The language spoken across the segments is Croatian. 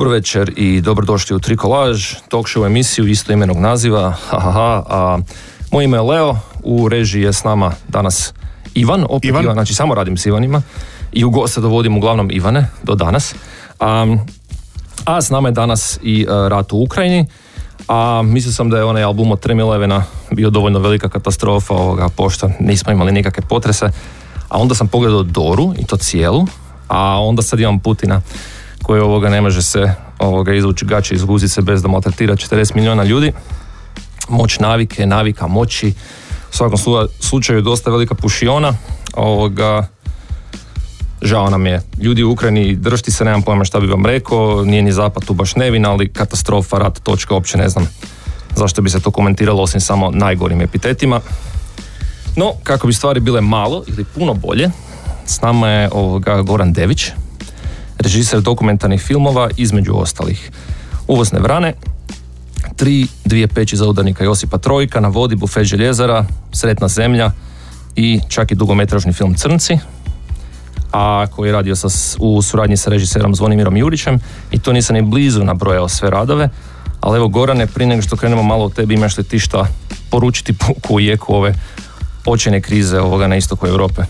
Dobro večer i dobrodošli u Trikolaž, talk show emisiju isto imenog naziva. Ha, a, moje ime je Leo, u režiji je s nama danas Ivan, opet Ivan, Ivan znači samo radim s Ivanima i u goste dovodim uglavnom Ivane do danas. A, a s nama je danas i uh, rat u Ukrajini, a mislio sam da je onaj album od Tremilevena bio dovoljno velika katastrofa ovoga, pošto nismo imali nikakve potrese, a onda sam pogledao Doru i to cijelu, a onda sad imam Putina koji ovoga ne može se ovoga izvući gače iz guzice bez da maltretira 40 milijuna ljudi. Moć navike, navika moći, u svakom slučaju dosta velika pušiona. Ovoga, žao nam je. Ljudi u Ukrajini držti se, nemam pojma šta bi vam rekao, nije ni zapad tu baš nevin, ali katastrofa, rat, točka, uopće ne znam zašto bi se to komentiralo osim samo najgorim epitetima. No, kako bi stvari bile malo ili puno bolje, s nama je ovoga Goran Dević, režiser dokumentarnih filmova, između ostalih Uvozne vrane, tri, dvije peći za udarnika Josipa Trojka, na vodi bufet željezara, Sretna zemlja i čak i dugometražni film Crnci, a koji je radio sa, u suradnji sa režiserom Zvonimirom Jurićem i to nisam ni blizu nabrojao sve radove, ali evo Gorane, prije nego što krenemo malo od tebi, imaš li ti šta poručiti puku jeku ove očene krize ovoga na istoku Europe?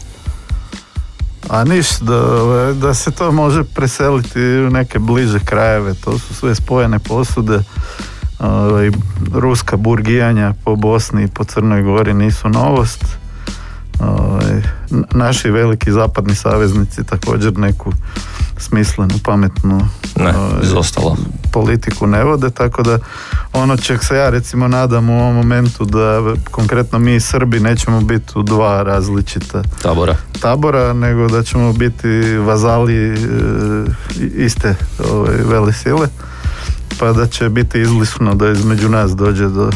A ništa, da, da se to može preseliti u neke bliže krajeve, to su sve spojene posude. Ovaj, ruska burgijanja po Bosni i po Crnoj Gori nisu novost. Ovaj, naši veliki zapadni saveznici također neku smislenu, pametnu ne, ovaj, politiku ne vode, tako da ono čeg se ja recimo nadam u ovom momentu da konkretno mi Srbi nećemo biti u dva različita tabora, tabora nego da ćemo biti vazali e, iste ove, vele sile pa da će biti izlisno da između nas dođe do,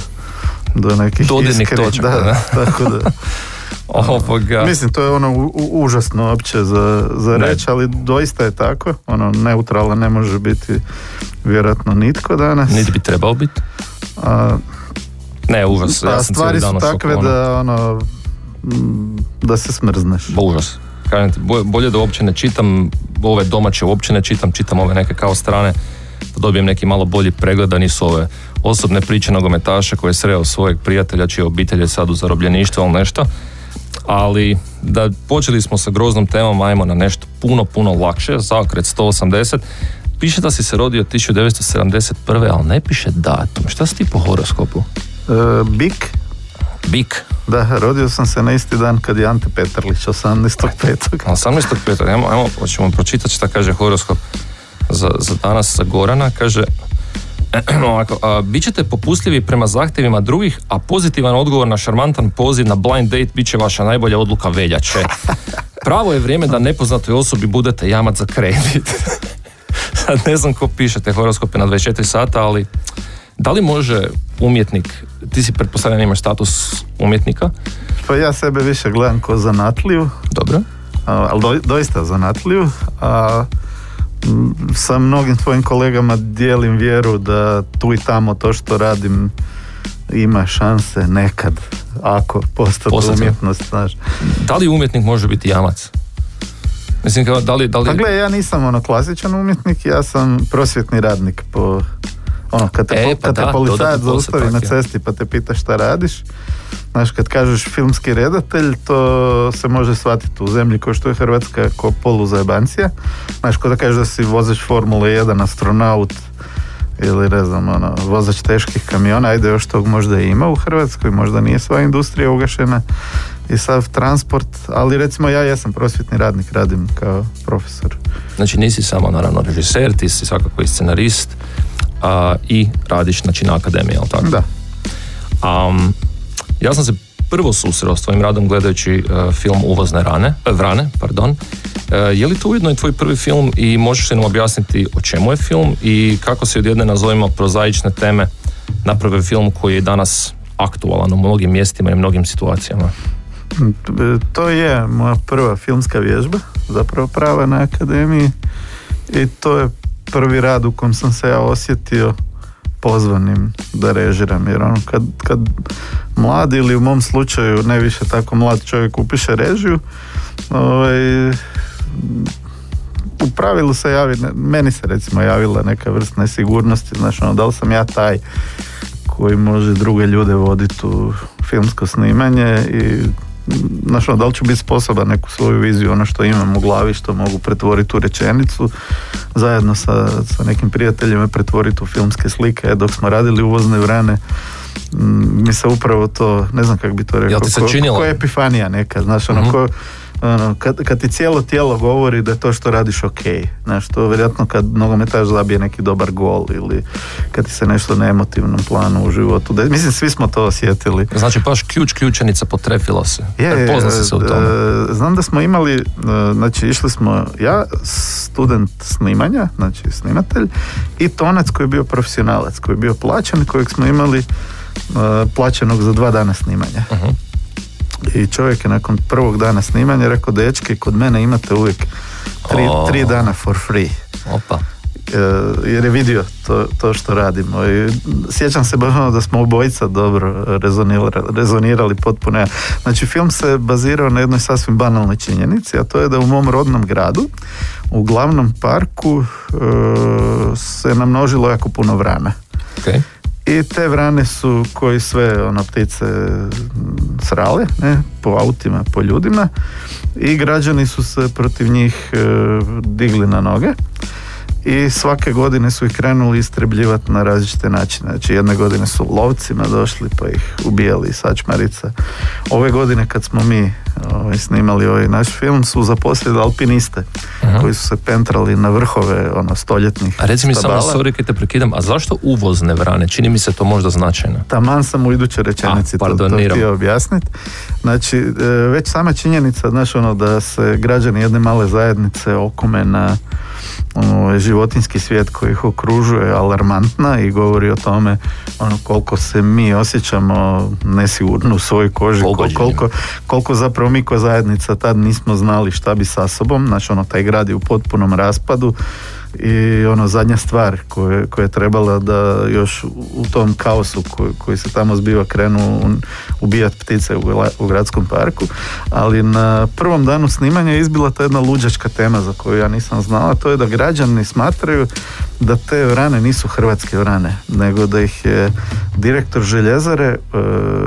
do nekih Dodirnih točaka, da, tako da Ovoga. Mislim, to je ono u, užasno opće za, za reći, ali doista je tako. Ono, neutralan ne može biti vjerojatno nitko danas. Niti bi trebao biti. A, ne, užas. Ja sam stvari su takve da, ono, da se smrzneš. Užas. Kažem ti, bolje da uopće ne čitam ove domaće, uopće ne čitam, čitam ove neke kao strane, da dobijem neki malo bolji pregled, da nisu ove osobne priče nogometaša koje je sreo svojeg prijatelja čije obitelj je sad u zarobljeništvu ili nešto ali da počeli smo sa groznom temom, ajmo na nešto puno, puno lakše, zakret 180. Piše da si se rodio 1971. ali ne piše datum. Šta si ti po horoskopu? Uh, Bik. Bik. Da, rodio sam se na isti dan kad je Ante Petrlić, 18.5. 18.5. Ajmo, ajmo, hoćemo pročitati šta kaže horoskop za, za danas sa Gorana. Kaže, ovako, a, bit ćete popustljivi prema zahtjevima drugih, a pozitivan odgovor na šarmantan poziv na blind date bit će vaša najbolja odluka veljače. Pravo je vrijeme da nepoznatoj osobi budete jamac za kredit. Sad ne znam ko pišete horoskope na 24 sata, ali da li može umjetnik, ti si pretpostavljan imaš status umjetnika? Pa ja sebe više gledam ko zanatliju. Dobro. ali doista zanatliju. A sa mnogim tvojim kolegama dijelim vjeru da tu i tamo to što radim ima šanse nekad ako postati umjetnost, znaš. Da li umjetnik može biti jamac? Mislim, kao, da li, da li... Pa gle, ja nisam ono klasičan umjetnik, ja sam prosvjetni radnik po... Ono, kad te, e, pa kad te policajac zaustavi na cesti pa te pita šta radiš, Znaš, kad kažeš filmski redatelj, to se može shvatiti u zemlji kao što je Hrvatska ko poluzajebancija. Znaš, kada kažeš da si vozač Formule 1, astronaut ili ne znam, ono, vozač teških kamiona, ajde još tog možda ima u Hrvatskoj, možda nije sva industrija ugašena i sav transport, ali recimo ja jesam prosvjetni radnik, radim kao profesor. Znači nisi samo naravno režiser, ti si svakako i scenarist a, i radiš znači, na akademiji, jel tako? Da. Um, ja sam se prvo susreo s tvojim radom gledajući uh, film Uvozne rane, uh, vrane. Pardon. Uh, je li to ujedno i tvoj prvi film i možeš li nam objasniti o čemu je film i kako se od jedne nazovimo prozaične teme napravio film koji je danas aktualan u mnogim mjestima i mnogim situacijama? To je moja prva filmska vježba, zapravo prava na akademiji i to je prvi rad u kom sam se ja osjetio pozvanim da režiram jer ono kad, kad mladi ili u mom slučaju ne više tako mlad čovjek upiše režiju ovaj, u pravilu se javi, meni se recimo javila neka vrsta nesigurnosti, znaš, ono, da li sam ja taj koji može druge ljude voditi u filmsko snimanje i znaš, ono, da li ću biti sposoban neku svoju viziju, ono što imam u glavi, što mogu pretvoriti u rečenicu, zajedno sa, sa nekim prijateljima pretvoriti u filmske slike. Dok smo radili uvozne vrane, mi se upravo to, ne znam kako bi to rekao, ko, ko, je epifanija neka, znaš, ono, uh ko, ono, kad, kad ti cijelo tijelo govori da je to što radiš ok, znaš, to vjerojatno kad nogometaš zabije neki dobar gol ili kad ti se nešto na emotivnom planu u životu, da, mislim svi smo to osjetili. Znači baš ključ ključenica potrefila se, je, pozna se u tome. E, znam da smo imali, e, znači išli smo, ja student snimanja, znači snimatelj i tonac koji je bio profesionalac, koji je bio plaćen, kojeg smo imali e, plaćenog za dva dana snimanja. uh i čovjek je nakon prvog dana snimanja rekao, dečki, kod mene imate uvijek tri, tri dana for free. Opa. E, jer je vidio to, to što radimo i sjećam se baš ono da smo obojica dobro rezonirali, rezonirali potpuno. Znači film se bazirao na jednoj sasvim banalnoj činjenici, a to je da u mom rodnom gradu u glavnom parku e, se namnožilo jako puno vrana. Okay. I te vrane su koji sve ona ptice srale ne, po autima, po ljudima. I građani su se protiv njih e, digli na noge i svake godine su ih krenuli istrebljivati na različite načine. Znači jedne godine su lovcima došli pa ih ubijali sačmarica. Ove godine kad smo mi ovaj, snimali ovaj naš film su zaposlili alpiniste uh koji su se pentrali na vrhove ono stoljetnih A reci mi samo, sorry te prekidam, a zašto uvozne vrane? Čini mi se to možda značajno. Taman sam u idućoj rečenici to, to htio objasniti. Znači, e, već sama činjenica, znaš ono, da se građani jedne male zajednice okume na ovaj, životinski svijet koji ih okružuje alarmantna i govori o tome ono, koliko se mi osjećamo nesigurno u svojoj koži, koliko, koliko zapravo mi ko zajednica tad nismo znali šta bi sa sobom, znači ono taj grad je u potpunom raspadu i ono zadnja stvar koja je trebala da još u tom kaosu koji, koji se tamo zbiva krenu ubijati ptice u, u gradskom parku. Ali na prvom danu snimanja izbila ta jedna luđačka tema za koju ja nisam znala to je da građani smatraju da te vrane nisu hrvatske vrane nego da ih je direktor željezare e,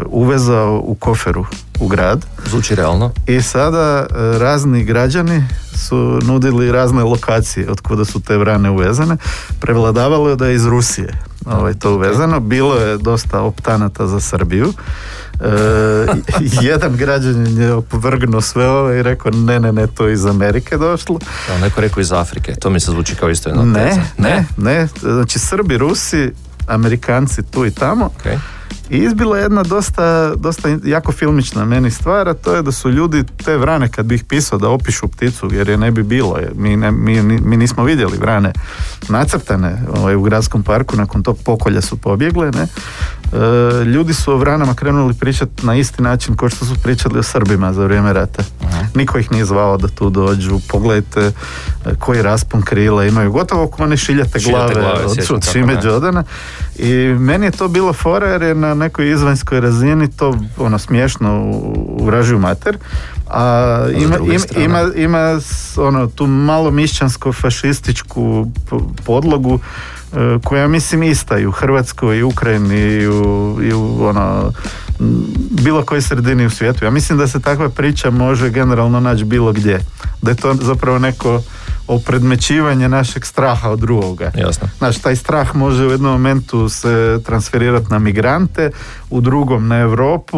uvezao u koferu u grad. Zvuči realno. I sada e, razni građani su nudili razne lokacije od kuda su te vrane uvezane. Prevladavalo je da je iz Rusije ovaj, to uvezano. Bilo je dosta optanata za Srbiju. E, jedan građanin je opovrgnuo sve ovo i rekao ne, ne, ne, to je iz Amerike došlo. A neko rekao iz Afrike, to mi se zvuči kao isto jedna ne, ne, ne, znači Srbi, Rusi, Amerikanci tu i tamo. Okay. I izbila jedna dosta, dosta jako filmična meni stvar, a to je da su ljudi te vrane kad bih pisao da opišu pticu, jer je ne bi bilo, mi, ne, mi, mi nismo vidjeli vrane nacrtane ovaj, u gradskom parku, nakon tog pokolja su pobjegle, ne? E, ljudi su o vranama krenuli pričati na isti način kao što su pričali o Srbima za vrijeme rata. Niko ih nije zvao da tu dođu, pogledajte e, koji raspon krila imaju, gotovo kao one šiljate glave, glave od Šime Đodana. I meni je to bilo fora jer je na nekoj izvanjskoj razini to ono smiješno vražiju mater, a ima, ima, ima, ono, tu malo mišćansko fašističku podlogu koja mislim ista i u Hrvatskoj i u Ukrajini i u, i u ono, bilo kojoj sredini u svijetu. Ja mislim da se takva priča može generalno naći bilo gdje. Da je to zapravo neko opredmećivanje našeg straha od drugoga. Jasno. Znači, taj strah može u jednom momentu se transferirati na migrante, u drugom na Europu,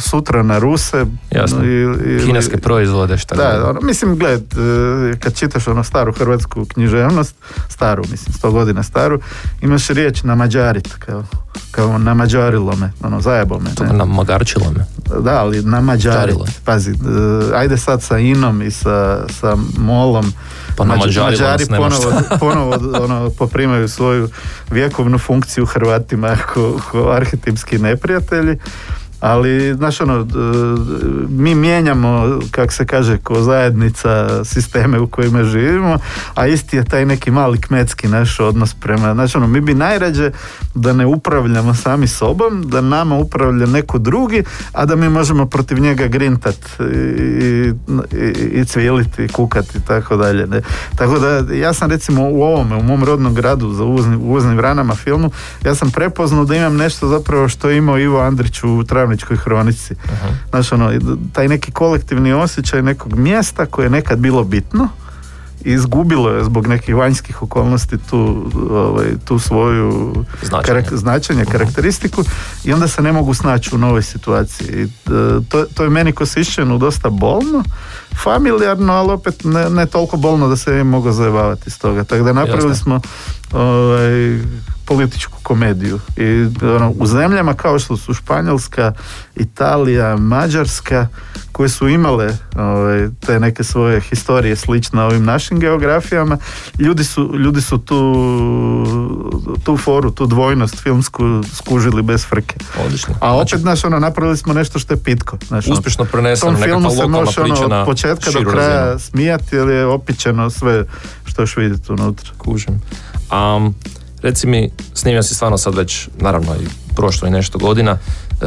sutra na Ruse. Jasno. I, Kineske proizvode, šta Da, ono, mislim, gled, e, kad čitaš ono staru hrvatsku književnost, staru, mislim, sto godina staru, imaš riječ na mađarit, kao, kao na mađarilo me, ono, zajebo me. To na magarčilo me. Da, ali na mađarit. Pazi, e, ajde sad sa Inom i sa, sa Molom, pa Mađari ponovo, ponovo ono, poprimaju svoju vjekovnu funkciju Hrvatima ko, ko arhetipski neprijatelji ali znaš ono mi mijenjamo kak se kaže ko zajednica sisteme u kojima živimo a isti je taj neki mali kmetski naš odnos prema znači ono mi bi najrađe da ne upravljamo sami sobom da nama upravlja neko drugi a da mi možemo protiv njega grintat i, i, i cviliti kukati i tako dalje ne? tako da ja sam recimo u ovome u mom rodnom gradu za uvoznim, uvoznim vranama filmu ja sam prepoznao da imam nešto zapravo što je imao Ivo Andrić u Travničkoj hronici. Znači ono, taj neki kolektivni osjećaj nekog mjesta koje je nekad bilo bitno i izgubilo je zbog nekih vanjskih okolnosti tu, ovaj, tu svoju značenje, značenje karakteristiku i onda se ne mogu snaći u novoj situaciji. I, e, to, to je meni ko dosta bolno, familijarno, ali opet ne, ne toliko bolno da se je mogao zajebavati iz toga. Tako da napravili smo ovaj, političku komediju. I ono, u zemljama kao što su Španjolska, Italija, Mađarska, koje su imale ovaj, te neke svoje historije slične ovim našim geografijama, ljudi su, ljudi su tu, tu foru, tu dvojnost filmsku skužili bez frke. Odlično. A opet, znači, ono, napravili smo nešto što je pitko. Znaš, ono, Uspješno preneseno nekakva lokalna priča ono, od početka do kraja smijati, jer je opičeno sve što još vidite unutra. Kužim. Um, Reci mi, snimio si stvarno sad već, naravno i prošlo i nešto godina, e,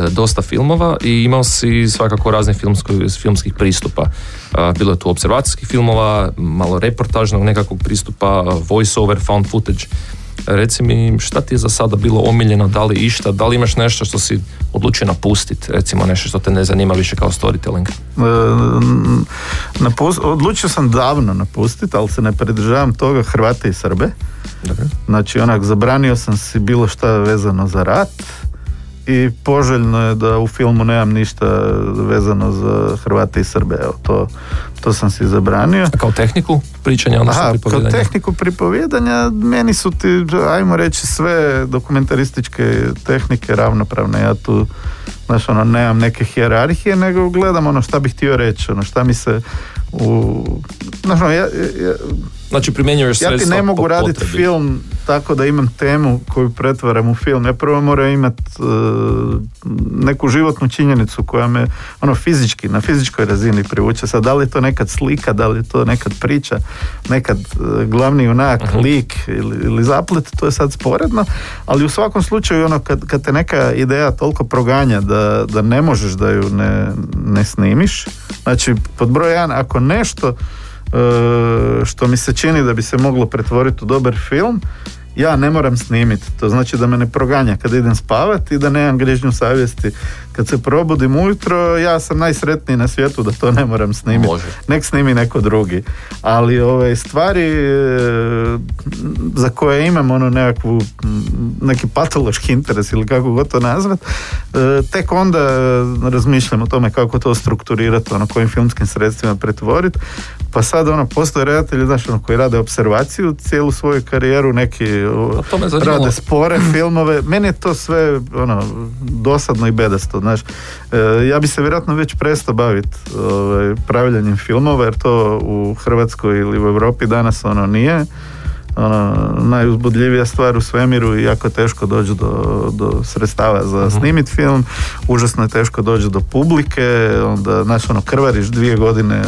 dosta filmova i imao si svakako raznih filmskih pristupa. E, bilo je tu observacijskih filmova, malo reportažnog nekakvog pristupa, voice over, found footage. Reci mi, šta ti je za sada bilo omiljeno, da li išta, da li imaš nešto što si odlučio napustiti, recimo nešto što te ne zanima više kao storytelling? E, odlučio sam davno napustiti, ali se ne pridržavam toga Hrvate i Srbe. Znači onak zabranio sam si bilo šta vezano za rat i poželjno je da u filmu nemam ništa vezano za Hrvate i Srbe. Evo, to, to sam si zabranio. A kao tehniku pričanja, odnosno Aha, kao tehniku pripovjedanja, meni su ti, ajmo reći, sve dokumentarističke tehnike ravnopravne. Ja tu, znaš, ono, nemam neke hijerarhije, nego gledam ono šta bih htio reći, ono šta mi se u... Znaš, ono, ja, ja Znači primjenjuješ Ja ti ne mogu raditi film tako da imam temu koju pretvaram u film. Ja prvo moram imati e, neku životnu činjenicu koja me ono fizički, na fizičkoj razini privuče. Sad da li je to nekad slika, da li je to nekad priča, nekad uh, glavni junak, uh lik ili, ili zaplet, to je sad sporedno, ali u svakom slučaju ono kad, kad te neka ideja toliko proganja da, da ne možeš da ju ne, ne snimiš, znači pod broj jedan, ako nešto što mi se čini da bi se moglo pretvoriti u dobar film ja ne moram snimiti. To znači da me ne proganja kad idem spavati i da nemam grižnju savjesti. Kad se probudim ujutro, ja sam najsretniji na svijetu da to ne moram snimiti. Nek snimi neko drugi. Ali ove stvari e, za koje imam ono nekakvu, neki patološki interes ili kako god to nazvat, e, tek onda razmišljam o tome kako to strukturirati, ono kojim filmskim sredstvima pretvoriti. Pa sad ono, postoje redatelji, znaš, ono, koji rade observaciju cijelu svoju karijeru, neki rade spore filmove. Meni je to sve ono, dosadno i bedasto. Znaš. E, ja bi se vjerojatno već prestao baviti ovaj, pravljanjem filmova jer to u Hrvatskoj ili u Europi danas ono nije ono, najuzbudljivija stvar u svemiru i jako teško dođu do, do sredstava za uh snimit film, užasno je teško doći do publike, onda, znaš, ono, krvariš dvije godine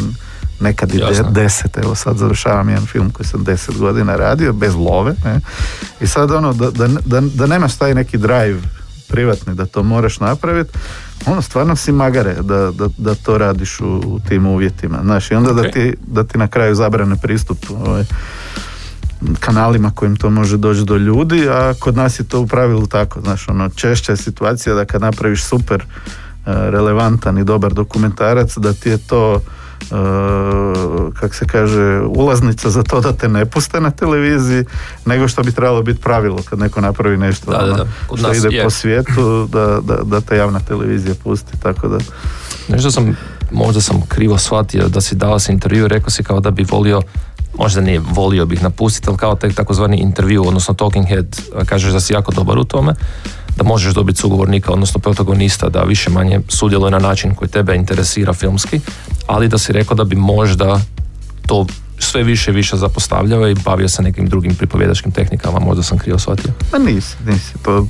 nekad i deset, evo sad završavam jedan film koji sam deset godina radio, bez love, ne? i sad ono, da, da, da, da nemaš taj neki drive privatni, da to moraš napraviti, ono stvarno si magare da, da, da to radiš u, u, tim uvjetima, znaš, i onda da, ti, da ti na kraju zabrane pristup ovaj, kanalima kojim to može doći do ljudi, a kod nas je to u pravilu tako, znaš, ono, češća je situacija da kad napraviš super eh, relevantan i dobar dokumentarac, da ti je to Uh, kak se kaže, ulaznica za to da te ne puste na televiziji, nego što bi trebalo biti pravilo kad neko napravi nešto da, da, ono, što ide po svijetu, da, da, da te javna televizija pusti, tako da... Nešto sam, možda sam krivo shvatio da si dao si intervju, rekao si kao da bi volio možda nije volio bih napustiti, ali kao taj takozvani intervju, odnosno talking head, kažeš da si jako dobar u tome da možeš dobiti sugovornika, odnosno protagonista da više manje sudjeluje na način koji tebe interesira filmski, ali da si rekao da bi možda to sve više i više zapostavljao i bavio se nekim drugim pripovjedačkim tehnikama, možda sam krivo shvatio. Pa nisi, nisi. To,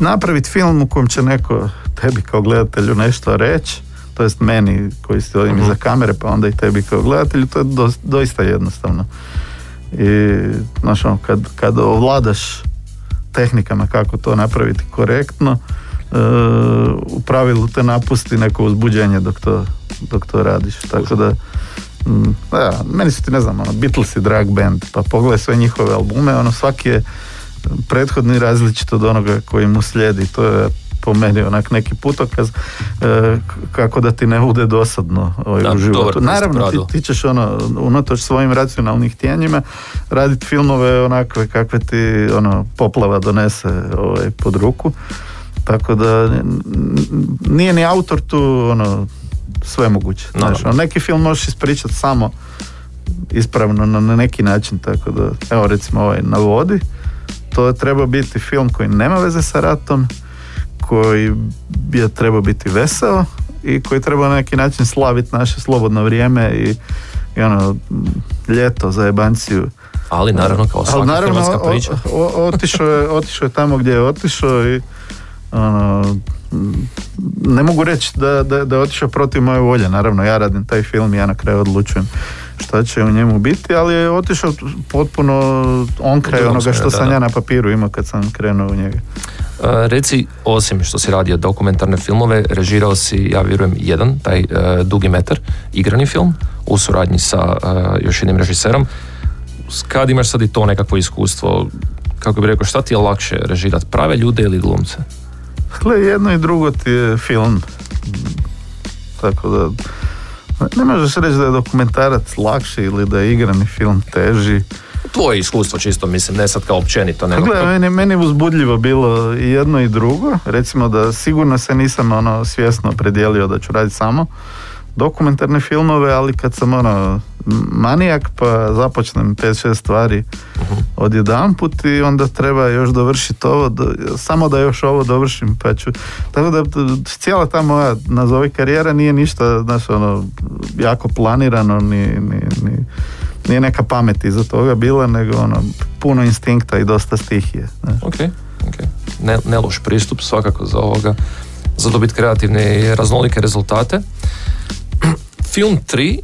napraviti film u kojem će neko tebi kao gledatelju nešto reći, to jest meni koji stojim uh-huh. iza kamere, pa onda i tebi kao gledatelju, to je doista jednostavno. I, znaš, ono, kad, kad ovladaš tehnikama kako to napraviti korektno, uh, u pravilu te napusti neko uzbuđenje dok to, dok to radiš. Tako da, mm, ja, meni su ti, ne znam, ono, Beatles i drag band, pa pogledaj sve njihove albume, ono, svaki je prethodni različit od onoga koji mu slijedi. To je po meni onak neki putokaz e, kako da ti ne bude dosadno ovaj, u životu. Naravno, ti, ti ćeš ono, unatoč svojim racionalnih htjenjima raditi filmove onakve kakve ti ono, poplava donese ovaj, pod ruku. Tako da nije ni autor tu ono, sve moguće. Znaš, ono, neki film možeš ispričati samo ispravno na, neki način, tako da, evo recimo ovaj na vodi, to treba biti film koji nema veze sa ratom, koji je trebao biti veseo i koji treba na neki način slaviti naše slobodno vrijeme i, i ono, ljeto za jebanciju. Ali naravno kao svaka naravno, hrvatska priča. otišao, je, otišao je tamo gdje je otišao i ono, ne mogu reći da, da, da je otišao protiv moje volje. Naravno, ja radim taj film ja na kraju odlučujem šta će u njemu biti, ali je otišao potpuno on kraj onoga što sam ja na papiru imao kad sam krenuo u njega. Uh, reci, osim što si radio dokumentarne filmove, režirao si, ja vjerujem, jedan, taj uh, dugi metar, igrani film, u suradnji sa uh, još jednim režiserom. Kad imaš sad i to nekakvo iskustvo, kako bi rekao, šta ti je lakše režirati, prave ljude ili glumce? Gle, jedno i drugo ti je film. Tako da, ne možeš reći da je dokumentarac lakši ili da je igrani film teži. Tvoje iskustvo čisto, mislim, ne sad kao općenito. Nego... Gle, meni, meni uzbudljivo bilo i jedno i drugo. Recimo da sigurno se nisam ono svjesno predijelio da ću raditi samo dokumentarne filmove, ali kad sam ono manijak pa započnem 5-6 stvari uh-huh. odjedanput i onda treba još dovršiti ovo, samo da još ovo dovršim pa ću, tako da cijela ta moja nazovi karijera nije ništa znaš, ono, jako planirano ni, ni, ni nije neka pamet iza toga bila, nego ono, puno instinkta i dosta stihije. Ok, ok. Ne, ne loš pristup svakako za ovoga, za dobiti kreativne i raznolike rezultate. Film 3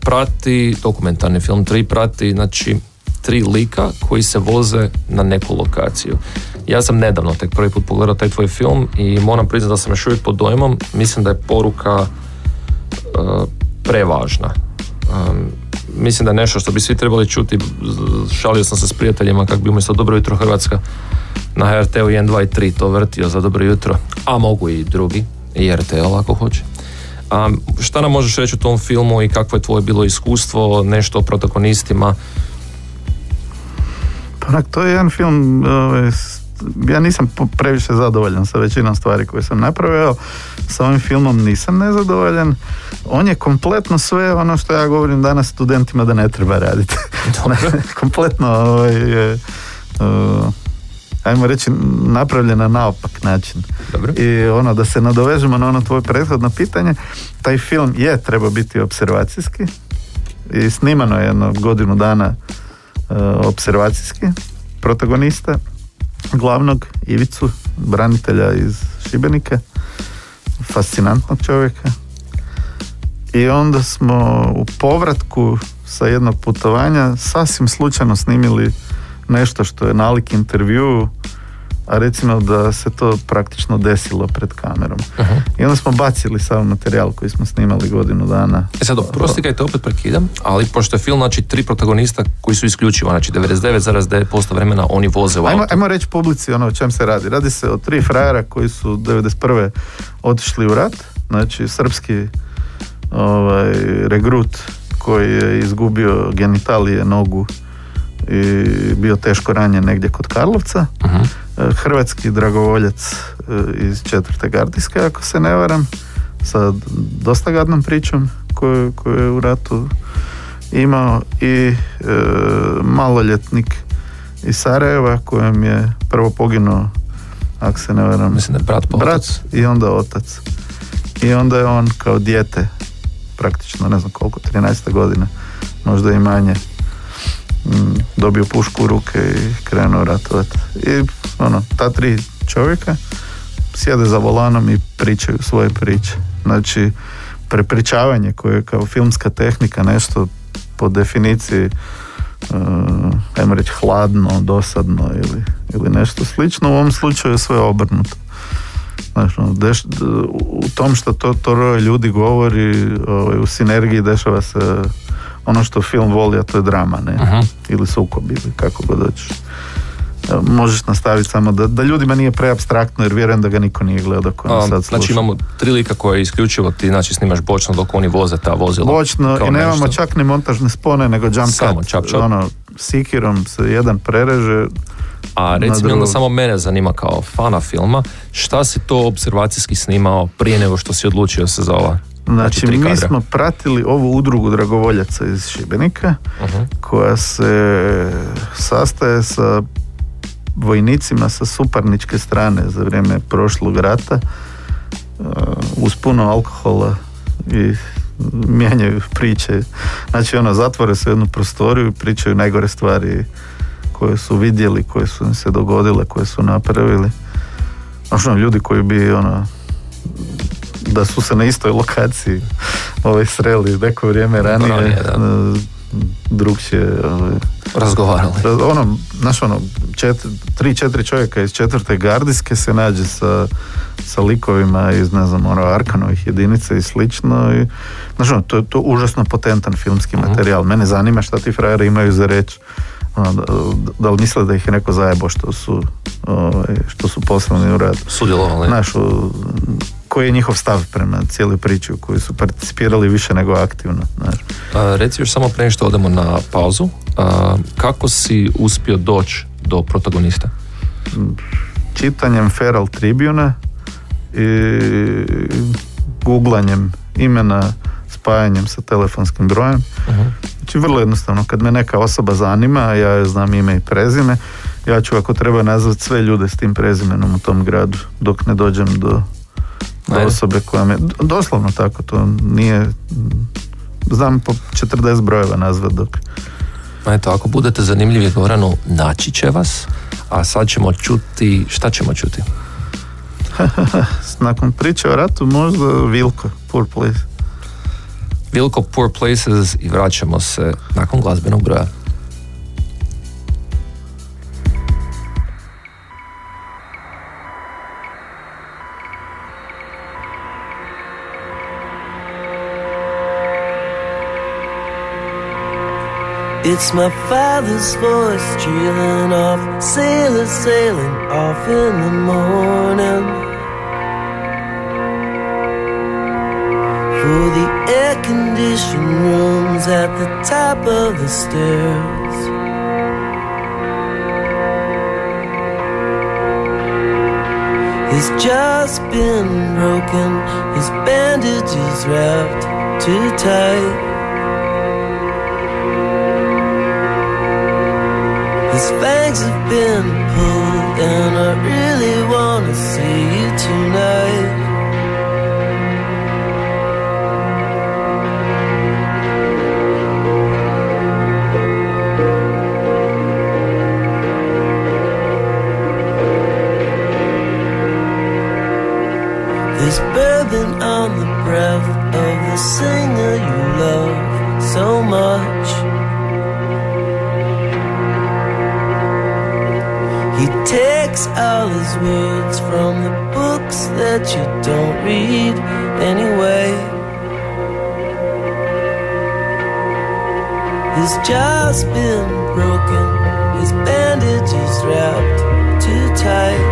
prati, dokumentarni film 3 prati, znači, tri lika koji se voze na neku lokaciju. Ja sam nedavno tek prvi put pogledao taj tvoj film i moram priznati da sam još uvijek pod dojmom. Mislim da je poruka uh, prevažna. Um, mislim da je nešto što bi svi trebali čuti. Šalio sam se s prijateljima kako bi umjesto Dobro jutro Hrvatska na HRT-u 1, 2 i 3 to vrtio za Dobro jutro, a mogu i drugi, i RTL ako hoće. A šta nam možeš reći o tom filmu i kakvo je tvoje bilo iskustvo, nešto o protagonistima? Pa to je jedan film, ovaj, ja nisam previše zadovoljan sa većinom stvari koje sam napravio, sa ovim filmom nisam nezadovoljan. On je kompletno sve ono što ja govorim danas studentima da ne treba raditi. kompletno ovaj, je, uh, ajmo reći, napravljena na naopak način. Dobro. I ono, da se nadovežemo na ono tvoje prethodno pitanje, taj film je treba biti observacijski i snimano je jedno godinu dana uh, observacijski protagonista glavnog Ivicu, branitelja iz Šibenika, fascinantnog čovjeka. I onda smo u povratku sa jednog putovanja sasvim slučajno snimili nešto što je nalik intervju, a recimo da se to praktično desilo pred kamerom. I onda smo bacili sav materijal koji smo snimali godinu dana. E sad, prosti kaj te opet prekidam, ali pošto je film, znači tri protagonista koji su isključivo, znači 99,9% vremena oni voze u ajmo, ajmo reći publici ono o čem se radi. Radi se o tri frajera koji su 91. otišli u rat, znači srpski ovaj, regrut koji je izgubio genitalije, nogu i bio teško ranjen negdje kod Karlovca. uh Hrvatski dragovoljac e, iz četvrte gardijske, ako se ne varam, sa dosta gadnom pričom koju, koju je u ratu imao i e, maloljetnik iz Sarajeva kojem je prvo poginuo ako se ne varam Mislim da je brat, brat i onda otac i onda je on kao dijete praktično ne znam koliko 13. godine možda i manje dobio pušku u ruke i krenuo ratovati. I ono, ta tri čovjeka, sjede za volanom i pričaju svoje priče. Znači, prepričavanje koje je kao filmska tehnika nešto po definiciji uh, ajmo reći hladno, dosadno ili, ili nešto slično, u ovom slučaju je sve obrnuto. Znači, ono, u tom što to, to ljudi govori, ovaj, u sinergiji dešava se ono što film voli, a to je drama, ne? Uh-huh. Ili sukob, ili kako god doći. Možeš nastaviti samo da, da ljudima nije preabstraktno jer vjerujem da ga niko nije gledao ko sad sluša. Znači imamo tri lika koje isključivo ti znači snimaš bočno dok oni voze ta vozila. Bočno i nemamo čak ni montažne spone nego jump samo cut. Ono, sikirom se jedan prereže a recimo onda samo mene zanima kao fana filma, šta si to observacijski snimao prije nego što si odlučio se za ova Znači, znači mi smo pratili ovu udrugu dragovoljaca iz Šibenika uh koja se sastaje sa vojnicima sa suparničke strane za vrijeme prošlog rata uh, uz puno alkohola i mijenjaju priče. Znači ono, zatvore se jednu prostoriju i pričaju najgore stvari koje su vidjeli, koje su im se dogodile, koje su napravili. Znači ono, ljudi koji bi ono, da su se na istoj lokaciji ovaj, sreli neko vrijeme ranije, drugčije ovaj, razgovarali. Ono, znaš ono, tri, četiri čovjeka iz četvrte gardijske se nađe sa, sa likovima iz, ne znam, ono, Arkanovih jedinica i slično i, znaš ono, to je to užasno potentan filmski uh materijal. Mene zanima šta ti frajeri imaju za reći. Ono, da, da, li misle da ih je neko zajebo što su, ovaj, što su poslani u rad. Sudjelovali. Znaš, koji je njihov stav prema cijeloj priči u kojoj su participirali više nego aktivno. Znaš. A, reci još samo pre što odemo na pauzu, a, kako si uspio doći do protagonista? Čitanjem Feral Tribune i googlanjem imena, spajanjem sa telefonskim brojem. Uh-huh. Znači vrlo jednostavno, kad me neka osoba zanima, ja znam ime i prezime, ja ću ako treba nazvati sve ljude s tim prezimenom u tom gradu, dok ne dođem do osobe koja me, doslovno tako, to nije, znam po 40 brojeva nazvat dok. Eto, ako budete zanimljivi Goranu, naći će vas, a sad ćemo čuti, šta ćemo čuti? Nakon priče o ratu možda Vilko, Poor Place. Vilko, Poor Places i vraćamo se nakon glazbenog broja. It's my father's voice trailing off, sailors sailing off in the morning. For the air conditioned rooms at the top of the stairs. He's just been broken, his bandages wrapped too tight. His fangs have been pulled, and I really wanna see you tonight. There's bourbon on the breath of the singer all his words from the books that you don't read anyway. His jaw's been broken, his bandages wrapped too tight.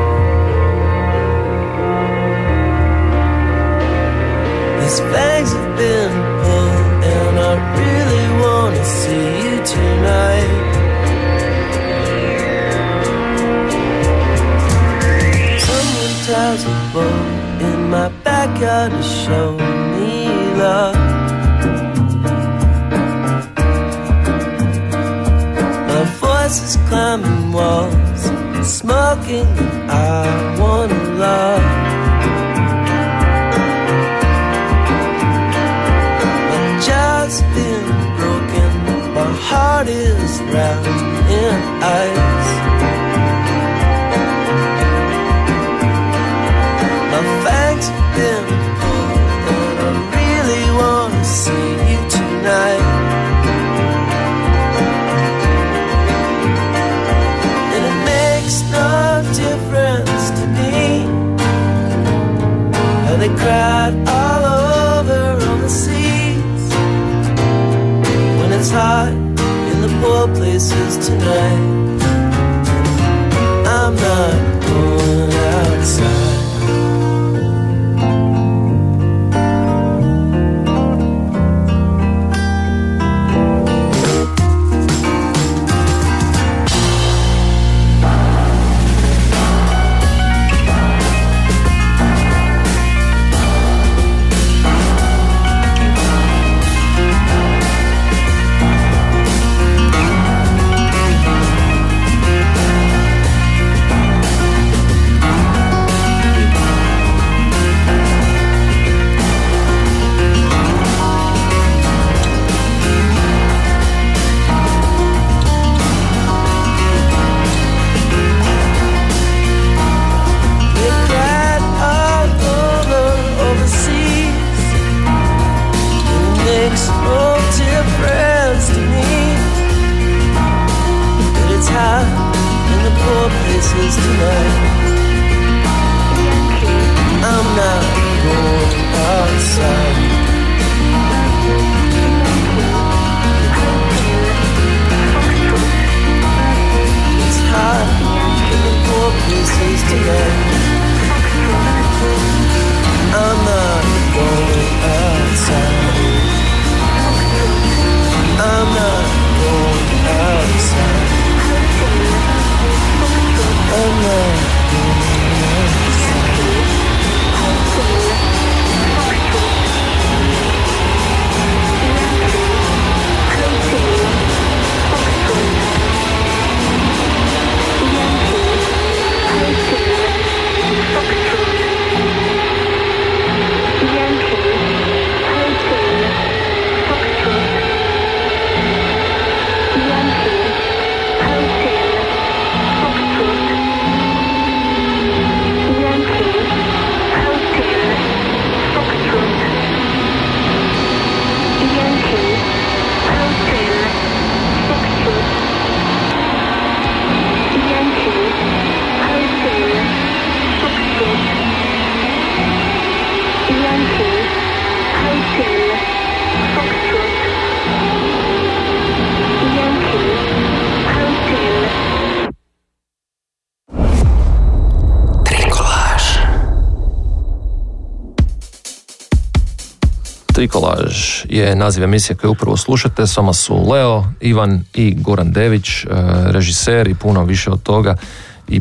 His fangs have been ties a bow in my backyard to show me love. My voice is climbing walls, smoking, I wanna love. My been broken, my heart is wrapped in ice. Tonight. Je naziv emisije koju upravo slušate. S vama su Leo, Ivan i Goran Dević, e, režiser i puno više od toga i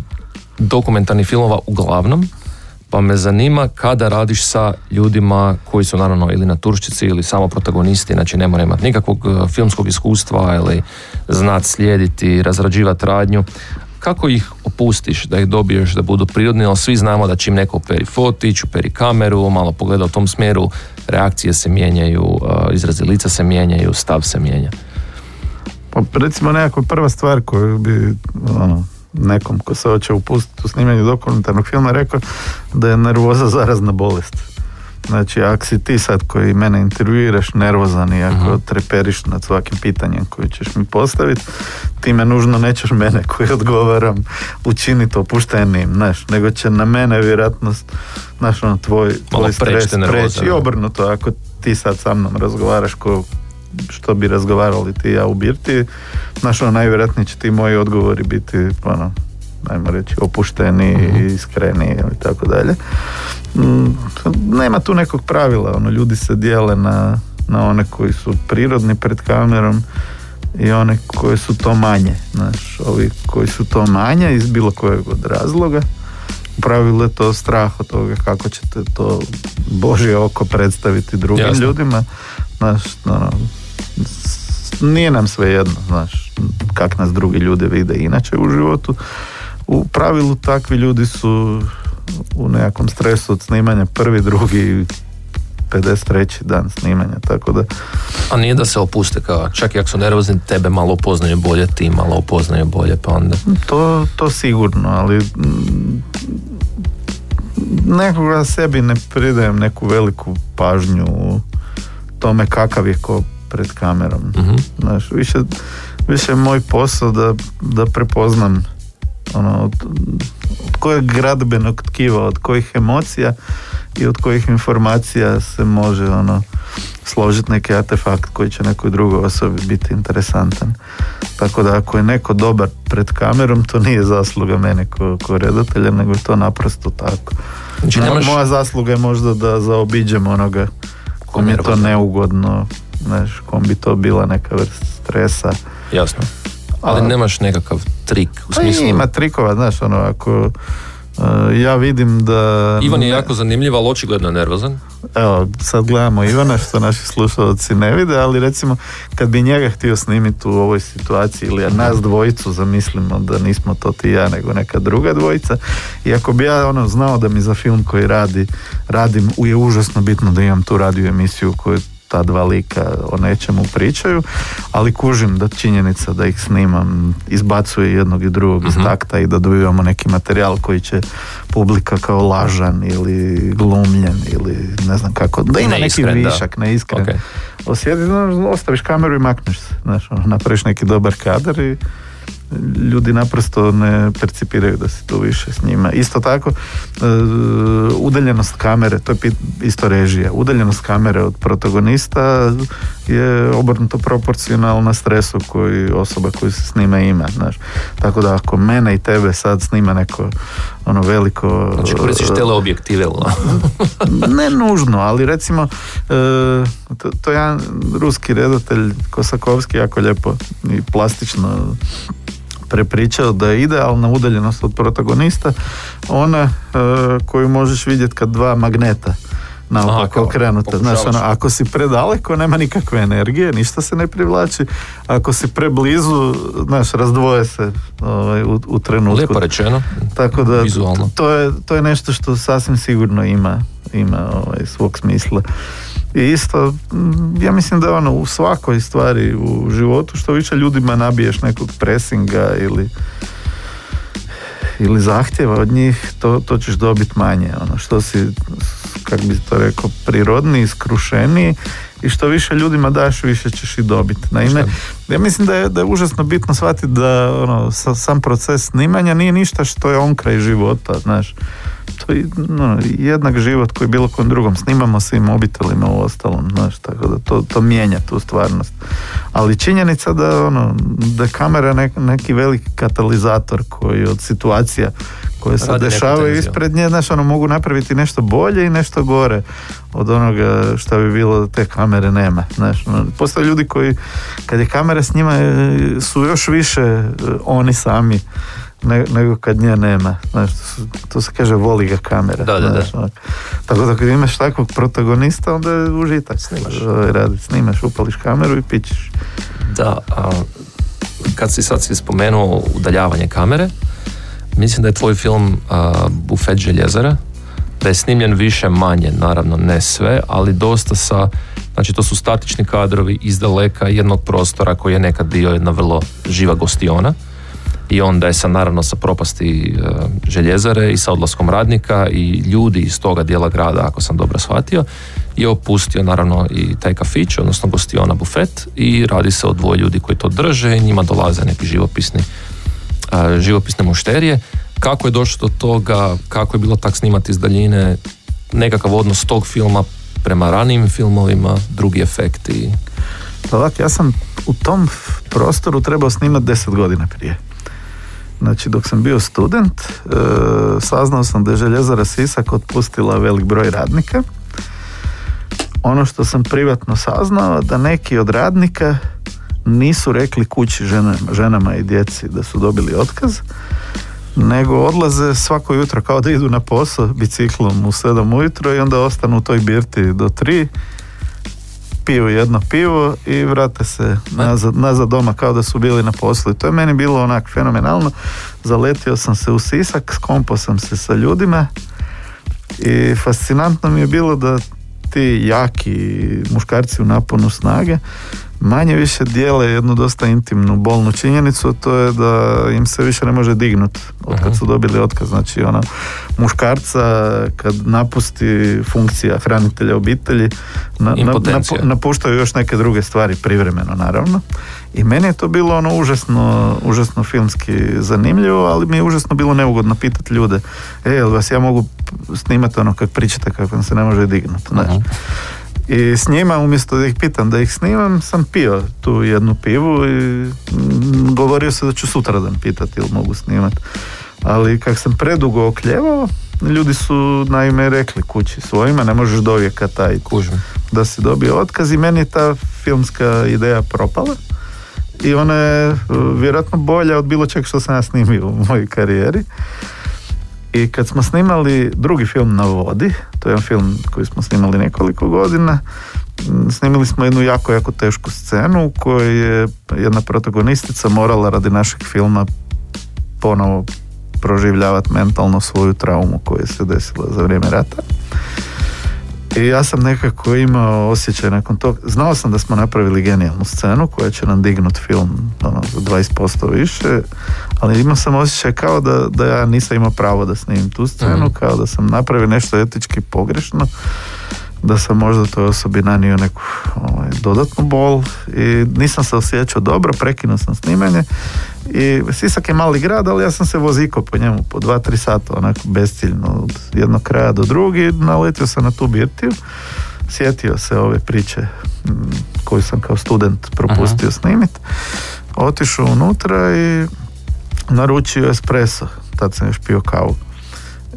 dokumentarnih filmova uglavnom. Pa me zanima kada radiš sa ljudima koji su naravno ili na turščici ili samo protagonisti, znači ne mora imati nikakvog e, filmskog iskustva ili znat slijediti, razrađivati radnju. Kako ih opustiš da ih dobiješ da budu prirodni, ali svi znamo da čim neko operi fotić, operi kameru, malo pogleda u tom smjeru, reakcije se mijenjaju, uh, izrazi lica se mijenjaju, stav se mijenja. Pa recimo nekakva prva stvar koju bi ono, nekom ko se hoće upustiti u snimanje dokumentarnog filma rekao da je nervoza zarazna bolest. Znači, ako si ti sad koji mene intervjuiraš nervozan i ako uh treperiš nad svakim pitanjem koje ćeš mi postaviti, ti me nužno nećeš mene koji odgovaram učiniti opuštenijim, znaš, nego će na mene vjerojatno, znaš, ono, tvoj, tvoj stres preći i obrnuto, ako ti sad sa mnom razgovaraš ko, što bi razgovarali ti ja u birti, znaš, ono, najvjerojatnije će ti moji odgovori biti, ono, ajmo reći, opušteni i iskreni i tako dalje. Mm, nema tu nekog pravila, ono, ljudi se dijele na, na one koji su prirodni pred kamerom i one koji su to manje. Znaš, ovi koji su to manje iz bilo kojeg od razloga, u pravilu je to strah od toga kako ćete to Božje oko predstaviti drugim ljudima. Znaš, ono, nije nam sve jedno, znaš, kak nas drugi ljudi vide inače u životu u pravilu takvi ljudi su u nekakvom stresu od snimanja prvi, drugi 53. dan snimanja, tako da... A nije da se opuste kao, čak i ako su nervozni, tebe malo upoznaju bolje, ti malo upoznaju bolje, pa onda... To, to sigurno, ali mm, nekoga sebi ne pridajem neku veliku pažnju u tome kakav je ko pred kamerom. uh Znaš, više, više je moj posao da, da prepoznam ono, od, od kojeg gradbenog tkiva, od kojih emocija i od kojih informacija se može ono složiti neki artefakt koji će nekoj drugoj osobi biti interesantan. Tako da ako je neko dobar pred kamerom, to nije zasluga mene ko, ko redatelja, nego je to naprosto tako. Znači, nemaš... Moja zasluga je možda da zaobiđem onoga kom je to neugodno, znaš, kom bi to bila neka vrsta stresa. Jasno. Ali nemaš nekakav trik u pa smislu... ima trikova, znaš, ono, ako E, ja vidim da... Ivan je jako zanimljiv, ali očigledno nervozan. Evo, sad gledamo Ivana što naši slušalci ne vide, ali recimo kad bi njega htio snimiti u ovoj situaciji ili nas dvojicu zamislimo da nismo to ti ja nego neka druga dvojica i ako bi ja ono znao da mi za film koji radi radim je užasno bitno da imam tu radio emisiju koju ta dva lika o nečemu pričaju, ali kužim da činjenica da ih snimam izbacuje jednog i drugog iz mhm. takta i da dobivamo neki materijal koji će publika kao lažan ili glumljen ili ne znam kako, da ima neki višak, neiskren. Okay. Osjeti, ostaviš kameru i makneš se, znaš, ono, napraviš neki dobar kadar i ljudi naprosto ne percipiraju da se tu više s njima. Isto tako, e, udaljenost kamere, to je isto režija, udaljenost kamere od protagonista je obrnuto proporcionalna stresu koji osoba koju se snima ima. Znaš. Tako da ako mene i tebe sad snima neko ono veliko... Znači koristiš teleobjektive? ne nužno, ali recimo e, to, to je jedan ruski redatelj Kosakovski jako lijepo i plastično prepričao da je idealna udaljenost od protagonista ona e, koju možeš vidjeti kad dva magneta naopako okrenuta. Znaš, ono, ako si predaleko, nema nikakve energije, ništa se ne privlači. Ako si preblizu, znaš, razdvoje se ovaj, u, u trenutku. Lijepo rečeno, Tako da, vizualno. To je, to je nešto što sasvim sigurno ima, ima ovaj, svog smisla. I isto, mm, ja mislim da ono u svakoj stvari u životu što više ljudima nabiješ nekog presinga ili ili zahtjeva od njih, to, to ćeš dobiti manje. Ono, što si, kako bi to rekao, prirodniji, skrušeniji i što više ljudima daš, više ćeš i dobiti. Naime, ja mislim da je, da je užasno bitno shvatiti da ono, sam proces snimanja nije ništa što je on kraj života, znaš to je no, jednak život koji bilo kom drugom. Snimamo se i mobitelima u ostalom, znaš, tako da to, to mijenja tu stvarnost. Ali činjenica da, ono, da kamera neki veliki katalizator koji od situacija koje se dešavaju ispred nje, znaš, ono, mogu napraviti nešto bolje i nešto gore od onoga što bi bilo da te kamere nema. Znaš, ono, postoje ljudi koji, kad je kamera s njima, e, su još više e, oni sami ne, nego kad nje nema. Znaš, to, se kaže voli ga kamera. Da, da, da. Ono. Tako da kad imaš takvog protagonista, onda je užitak. Snimaš. Ovaj, radi, snimaš, upališ kameru i pićeš. Da, a, kad si sad si spomenuo udaljavanje kamere, mislim da je tvoj film a, Bufet željezara, da je snimljen više manje, naravno ne sve, ali dosta sa, znači to su statični kadrovi iz daleka jednog prostora koji je nekad bio jedna vrlo živa gostiona i onda je sa naravno sa propasti e, željezare i sa odlaskom radnika i ljudi iz toga dijela grada, ako sam dobro shvatio, je opustio naravno i taj kafić, odnosno gostiona bufet i radi se o dvoje ljudi koji to drže i njima dolaze neki živopisni živopisne mušterije. Kako je došlo do toga, kako je bilo tak snimati iz daljine, nekakav odnos tog filma prema ranijim filmovima, drugi efekti? Pa ja sam u tom prostoru trebao snimati deset godina prije. Znači dok sam bio student e, saznao sam da je željezara Sisak otpustila velik broj radnika. Ono što sam privatno saznao da neki od radnika nisu rekli kući ženama, ženama i djeci da su dobili otkaz nego odlaze svako jutro kao da idu na posao biciklom u 7 ujutro i onda ostanu u toj birti do 3 piju jedno pivo i vrate se nazad, nazad doma kao da su bili na poslu. I to je meni bilo onak fenomenalno. Zaletio sam se u Sisak, skompo sam se sa ljudima i fascinantno mi je bilo da ti jaki muškarci u naponu snage manje više dijele jednu dosta intimnu bolnu činjenicu, to je da im se više ne može dignut od kad su dobili otkaz. Znači ona muškarca kad napusti funkcija hranitelja obitelji na, napuštaju još neke druge stvari privremeno naravno. I meni je to bilo ono užasno, užasno filmski zanimljivo, ali mi je užasno bilo neugodno pitati ljude, e, jel vas ja mogu snimati ono kad pričate kako vam se ne može dignuti. Znači. I s njima, umjesto da ih pitam da ih snimam, sam pio tu jednu pivu i govorio se da ću sutradan pitati ili mogu snimati. Ali kak sam predugo okljevao, ljudi su naime rekli kući svojima, ne možeš do vijeka taj da si dobio otkaz i meni je ta filmska ideja propala i ona je vjerojatno bolja od bilo čeg što sam ja snimio u mojoj karijeri. I kad smo snimali drugi film na vodi, to je film koji smo snimali nekoliko godina, snimili smo jednu jako, jako tešku scenu u kojoj je jedna protagonistica morala radi našeg filma ponovo proživljavati mentalno svoju traumu koja se desila za vrijeme rata. I ja sam nekako imao osjećaj nakon toga, znao sam da smo napravili genijalnu scenu koja će nam dignut film ono, za 20% više, ali imao sam osjećaj kao da, da ja nisam imao pravo da snimim tu scenu, mhm. kao da sam napravio nešto etički pogrešno, da sam možda toj osobi nanio neku ovaj, dodatnu bol i nisam se osjećao dobro, prekinuo sam snimanje i Sisak je mali grad, ali ja sam se voziko po njemu po dva, tri sata, onako besciljno, od jednog kraja do drugi, naletio sam na tu birtiju, sjetio se ove priče koju sam kao student propustio snimit, otišao unutra i naručio espresso, tad sam još pio kavu.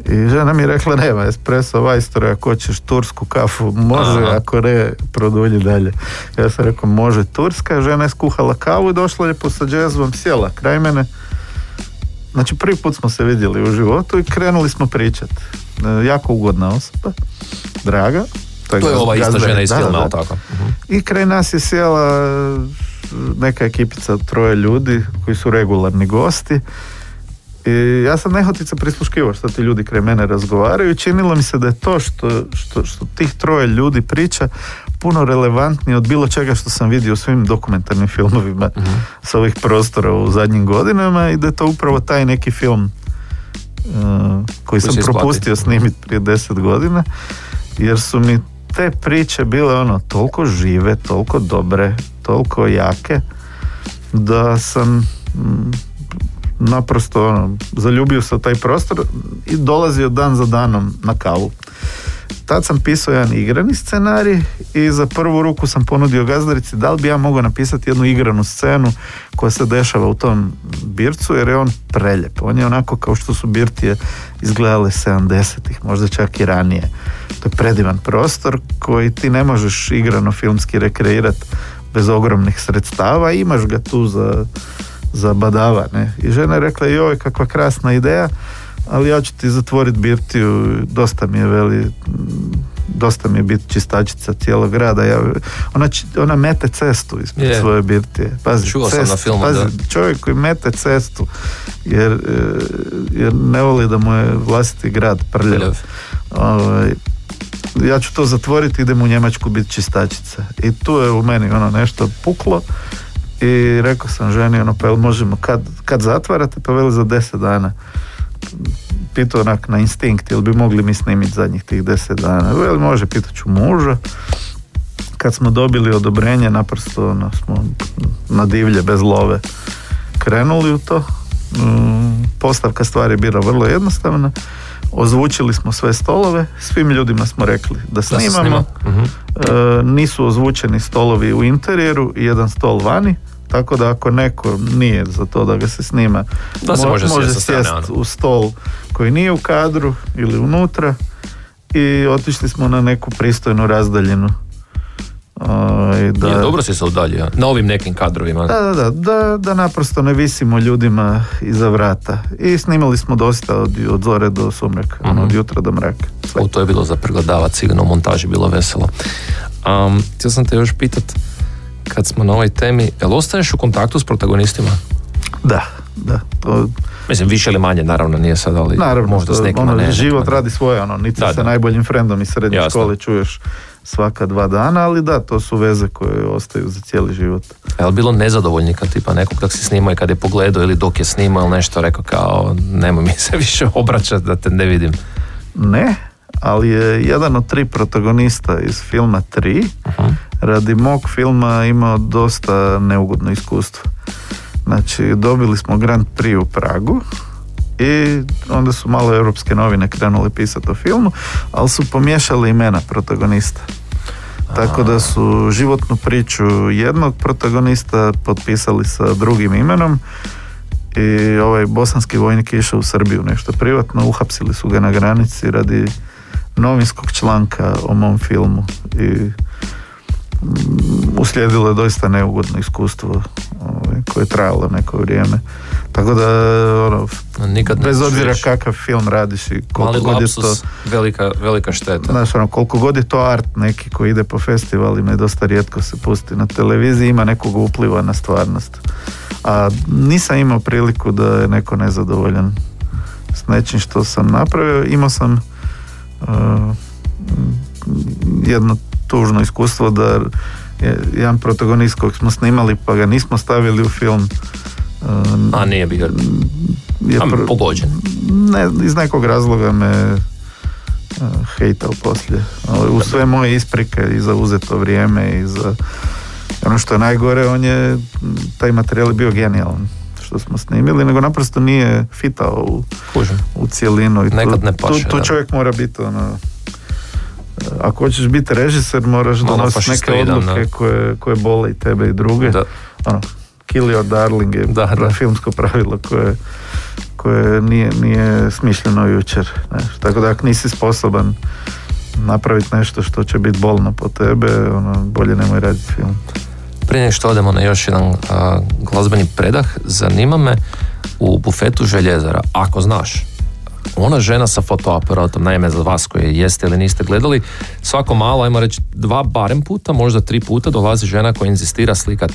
I žena mi je rekla, nema espresso vajstora, ako hoćeš tursku kafu, može, ako ne, produlji dalje. Ja sam rekao, može turska, žena je skuhala kavu i došla je sa džezvom, sjela kraj mene. Znači, prvi put smo se vidjeli u životu i krenuli smo pričat. E, jako ugodna osoba, draga. To je, to je ova ista žena iz filma, tako? uh I kraj nas je sjela neka ekipica troje ljudi koji su regularni gosti i ja sam nehotica prisluškivao što ti ljudi kraj mene razgovaraju. I činilo mi se da je to što, što, što tih troje ljudi priča puno relevantnije od bilo čega što sam vidio u svim dokumentarnim filmovima uh sa ovih prostora u zadnjim godinama i da je to upravo taj neki film uh, koji, sam propustio snimiti prije deset godina jer su mi te priče bile ono toliko žive, toliko dobre, toliko jake da sam mm, naprosto ono, zaljubio se taj prostor i dolazio dan za danom na kavu. Tad sam pisao jedan igrani scenarij i za prvu ruku sam ponudio gazdarici da li bi ja mogao napisati jednu igranu scenu koja se dešava u tom bircu jer je on preljep. On je onako kao što su birtije izgledale 70-ih, možda čak i ranije. To je predivan prostor koji ti ne možeš igrano filmski rekreirati bez ogromnih sredstava. Imaš ga tu za za badava, ne. I žena je rekla, joj, kakva krasna ideja, ali ja ću ti zatvoriti birtiju, dosta mi je veli, dosta mi je biti čistačica cijelog grada. Ja, ona, ona mete cestu ispred yeah. svoje birtije. Pazi, Čuo sam na filmu, pazi, čovjek koji mete cestu jer, e, jer ne voli da mu je vlastiti grad prljav. Ovaj, ja ću to zatvoriti, idem u Njemačku biti čistačica. I tu je u meni ono nešto puklo i rekao sam ženi, ono, pa jel možemo, kad, kad zatvarate, pa veli za deset dana. Pitao onak na instinkt, jel bi mogli mi snimiti zadnjih tih deset dana. Veli može, pitat ću muža. Kad smo dobili odobrenje, naprosto ono, smo na divlje, bez love, krenuli u to. Mm, postavka stvari je bila vrlo jednostavna. Ozvučili smo sve stolove, svim ljudima smo rekli da snimamo. Mhm. E, nisu ozvučeni stolovi u interijeru i jedan stol vani tako da ako neko nije za to da ga se snima, da se može, može sjesti ono. u stol koji nije u kadru ili unutra i otišli smo na neku pristojnu razdaljinu. Ovaj, da, je, dobro si se udaljio, na ovim nekim kadrovima. Da, da, da, da, da naprosto ne visimo ljudima iza vrata. I snimali smo dosta od, od zore do sumraka, ono, mhm. od jutra do mraka. O, to je bilo za pregledavati, sigurno u montaži bilo veselo. Um, htio sam te još pitat, kad smo na ovoj temi, jel ostaješ u kontaktu s protagonistima? Da, da. To... Mislim, više ili manje, naravno, nije sad, ali naravno, možda s nekima ono, ne. Život radi svoje, ono, niti sa najboljim frendom iz srednje škole čuješ svaka dva dana, ali da, to su veze koje ostaju za cijeli život. Je li bilo nezadovoljnika tipa nekog dok si snimao i kad je pogledao ili dok je snimao ili nešto rekao kao nemoj mi se više obraćati da te ne vidim? Ne, ali je jedan od tri protagonista iz filma 3 uh radi mog filma imao dosta neugodno iskustvo. Znači, dobili smo Grand Prix u Pragu i onda su malo europske novine krenule pisati o filmu, ali su pomiješali imena protagonista. Tako da su životnu priču jednog protagonista potpisali sa drugim imenom i ovaj bosanski vojnik je išao u Srbiju nešto privatno, uhapsili su ga na granici radi novinskog članka o mom filmu i uslijedilo je doista neugodno iskustvo ovaj, koje je trajalo neko vrijeme. Tako da, ono, Nikad bez obzira kakav film radiš i koliko god je to... Velika, velika šteta. Znaš, ono, koliko god je to art neki koji ide po festivalima i dosta rijetko se pusti na televiziji, ima nekog upliva na stvarnost. A nisam imao priliku da je neko nezadovoljan s nečim što sam napravio. Imao sam uh, jedno tužno iskustvo da je jedan protagonist kojeg smo snimali pa ga nismo stavili u film a nije bio je pr- pogođen? Ne, iz nekog razloga me uh, hejtao poslije. U sve moje isprike i za uzeto vrijeme i za ono što je najgore on je taj materijal je bio genijalan što smo snimili, nego naprosto nije fitao u, u cijelinu. I Nekad ne paše, tu, tu čovjek mora biti ono, ako hoćeš biti režiser moraš donositi neke odluke koje, koje bole i tebe i druge. Da. Ono, kill your darling je da, da. filmsko pravilo koje, koje nije, nije smišljeno jučer. Ne? Tako da ako nisi sposoban napraviti nešto što će biti bolno po tebe, ono, bolje nemoj raditi film. Prije nego što odemo na još jedan glazbeni predah, zanima me u bufetu željezara, ako znaš, ona žena sa fotoaparatom, naime za vas koji jeste ili niste gledali, svako malo, ajmo reći dva barem puta, možda tri puta dolazi žena koja inzistira slikat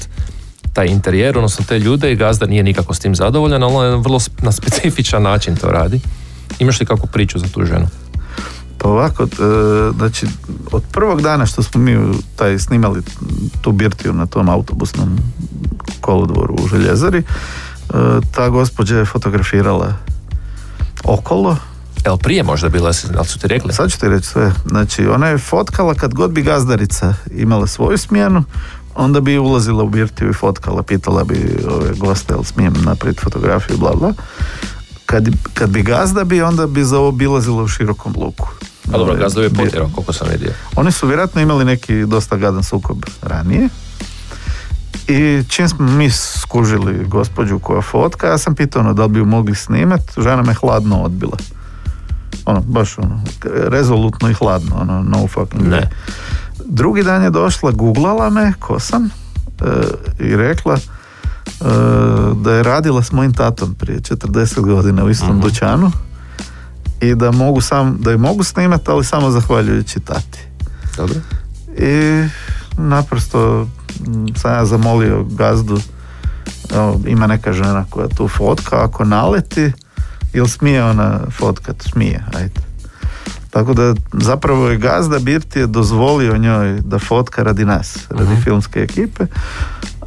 taj interijer, odnosno te ljude i gazda nije nikako s tim zadovoljan, ali on vrlo na specifičan način to radi. Imaš li kakvu priču za tu ženu? Pa ovako, e, znači, od prvog dana što smo mi taj snimali tu birtiju na tom autobusnom kolodvoru u Željezari, e, ta gospođa je fotografirala okolo. Jel prije možda bila, ali su ti rekli? Sad ću ti reći sve. Znači, ona je fotkala kad god bi gazdarica imala svoju smjenu, onda bi ulazila u birtiju i fotkala, pitala bi ove goste, jel smijem napraviti fotografiju, bla bla. Kad, kad bi gazda bi, onda bi za ovo bilazila u širokom luku. A dobro, gazda je potjerao, koliko sam vidio. Oni su vjerojatno imali neki dosta gadan sukob ranije. I čim smo mi skužili gospođu koja fotka, ja sam pitao ono da li bi ju mogli snimat, žena me hladno odbila. Ono, baš ono, rezolutno i hladno, ono, no fucking ne. Drugi dan je došla, googlala me, ko sam, e, i rekla e, da je radila s mojim tatom prije 40 godina u istom uh dućanu i da mogu sam, da je mogu snimati, ali samo zahvaljujući tati. Dobro. I naprosto sam ja zamolio gazdu evo, ima neka žena koja tu fotka ako naleti ili smije ona fotkat? Smije ajde tako da zapravo je gazda Birti je dozvolio njoj da fotka radi nas, radi uh filmske ekipe,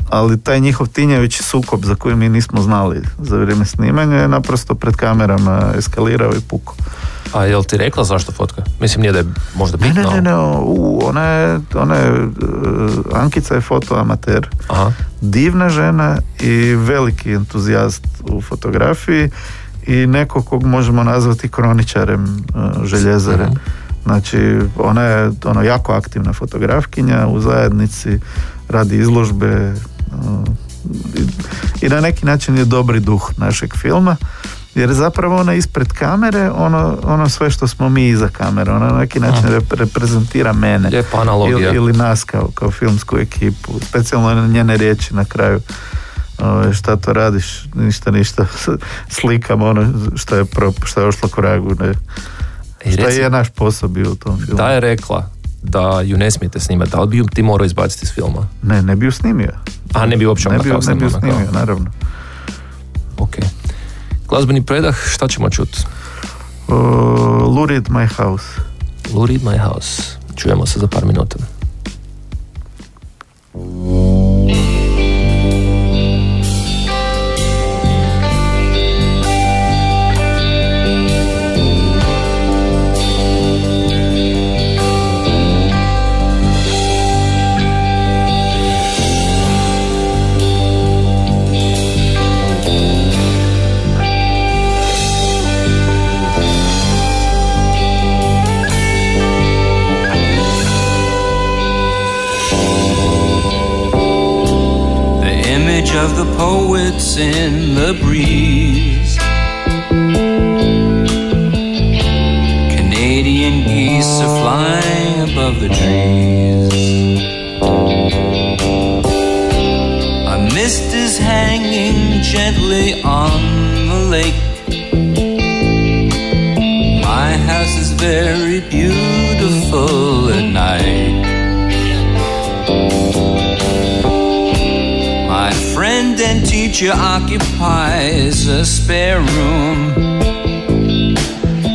ali taj njihov tinjević sukob za koji mi nismo znali za vrijeme snimanja je naprosto pred kamerama eskalirao i puko. A jel ti rekla zašto fotka? Mislim nije da je možda bitno. Ne, ne, ne, u, ona je, ona je, uh, Ankica je fotoamater, Aha. divna žena i veliki entuzijast u fotografiji i neko kog možemo nazvati kroničarem uh, željezare. Znači, ona je ono, jako aktivna fotografkinja u zajednici, radi izložbe uh, i, i na neki način je dobri duh našeg filma jer zapravo ona ispred kamere ono, ono sve što smo mi iza kamere ona na neki način reprezentira mene. Ili, ili nas kao, kao filmsku ekipu specijalno njene riječi na kraju Ove, šta to radiš, ništa, ništa, slikam ono što je, pro, što je ošlo koragu, ne. I šta je naš posao bio u tom filmu. Da je rekla da ju ne smijete snimati, da li bi ju ti morao izbaciti iz filma? Ne, ne bi ju snimio. A ne bi uopće ne bi, ne bi ju snimio, naravno. Ok. Glazbeni predah, šta ćemo čuti? Uh, Lurid My House. Lurid My House. Čujemo se za par minuta. Of the poets in the breeze. Canadian geese are flying above the trees. A mist is hanging gently on the lake. My house is very beautiful at night. Friend and teacher occupies a spare room.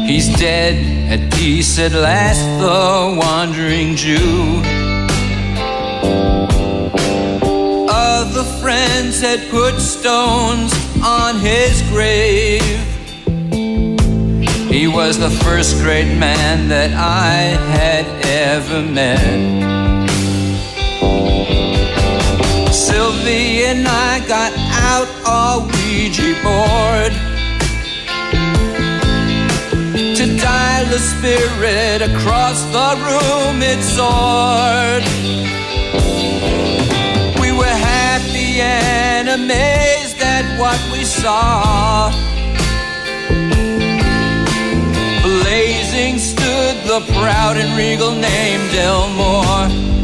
He's dead at peace at last, the wandering Jew. Other friends had put stones on his grave. He was the first great man that I had ever met. Sylvie and I got out a Ouija board to dial the spirit across the room it soared. We were happy and amazed at what we saw. Blazing stood the proud and regal name Delmore.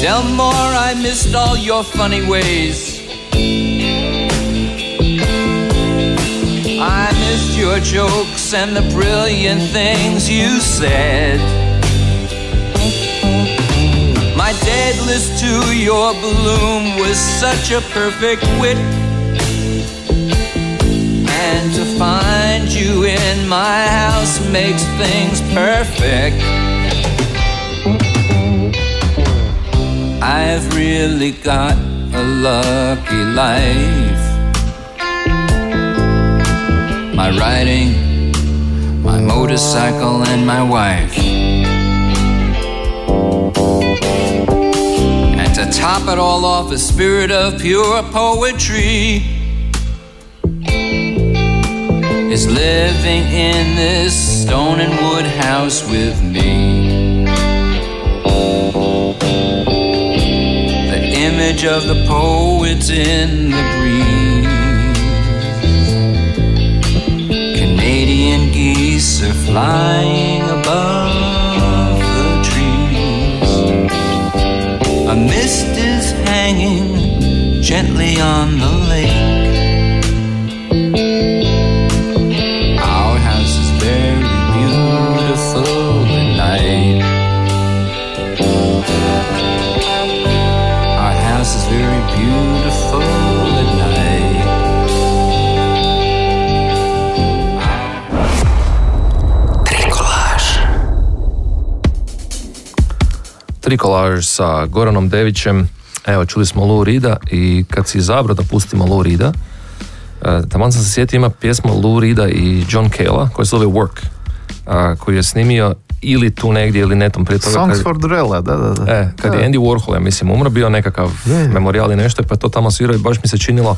Delmore, I missed all your funny ways. I missed your jokes and the brilliant things you said. My deadlist to your bloom was such a perfect wit. And to find you in my house makes things perfect. I've really got a lucky life. My riding, my motorcycle, and my wife. And to top it all off, a spirit of pure poetry is living in this stone and wood house with me. Image of the poets in the breeze. Canadian geese are flying above the trees. A mist is hanging gently on the lake. Trikolaž sa Goranom Devićem. Evo, čuli smo Lou Rida i kad si izabrao da pustimo Lou Rida, e, tamo sam se sjetio ima pjesma Lou Rida i John Cale koja se zove Work, koji je snimio ili tu negdje ili netom prije toga. Songs for Drella, da, da, da. E, kad je Andy Warhol, ja mislim, umro, bio nekakav je, memorial i nešto, pa to tamo svirao i baš mi se činilo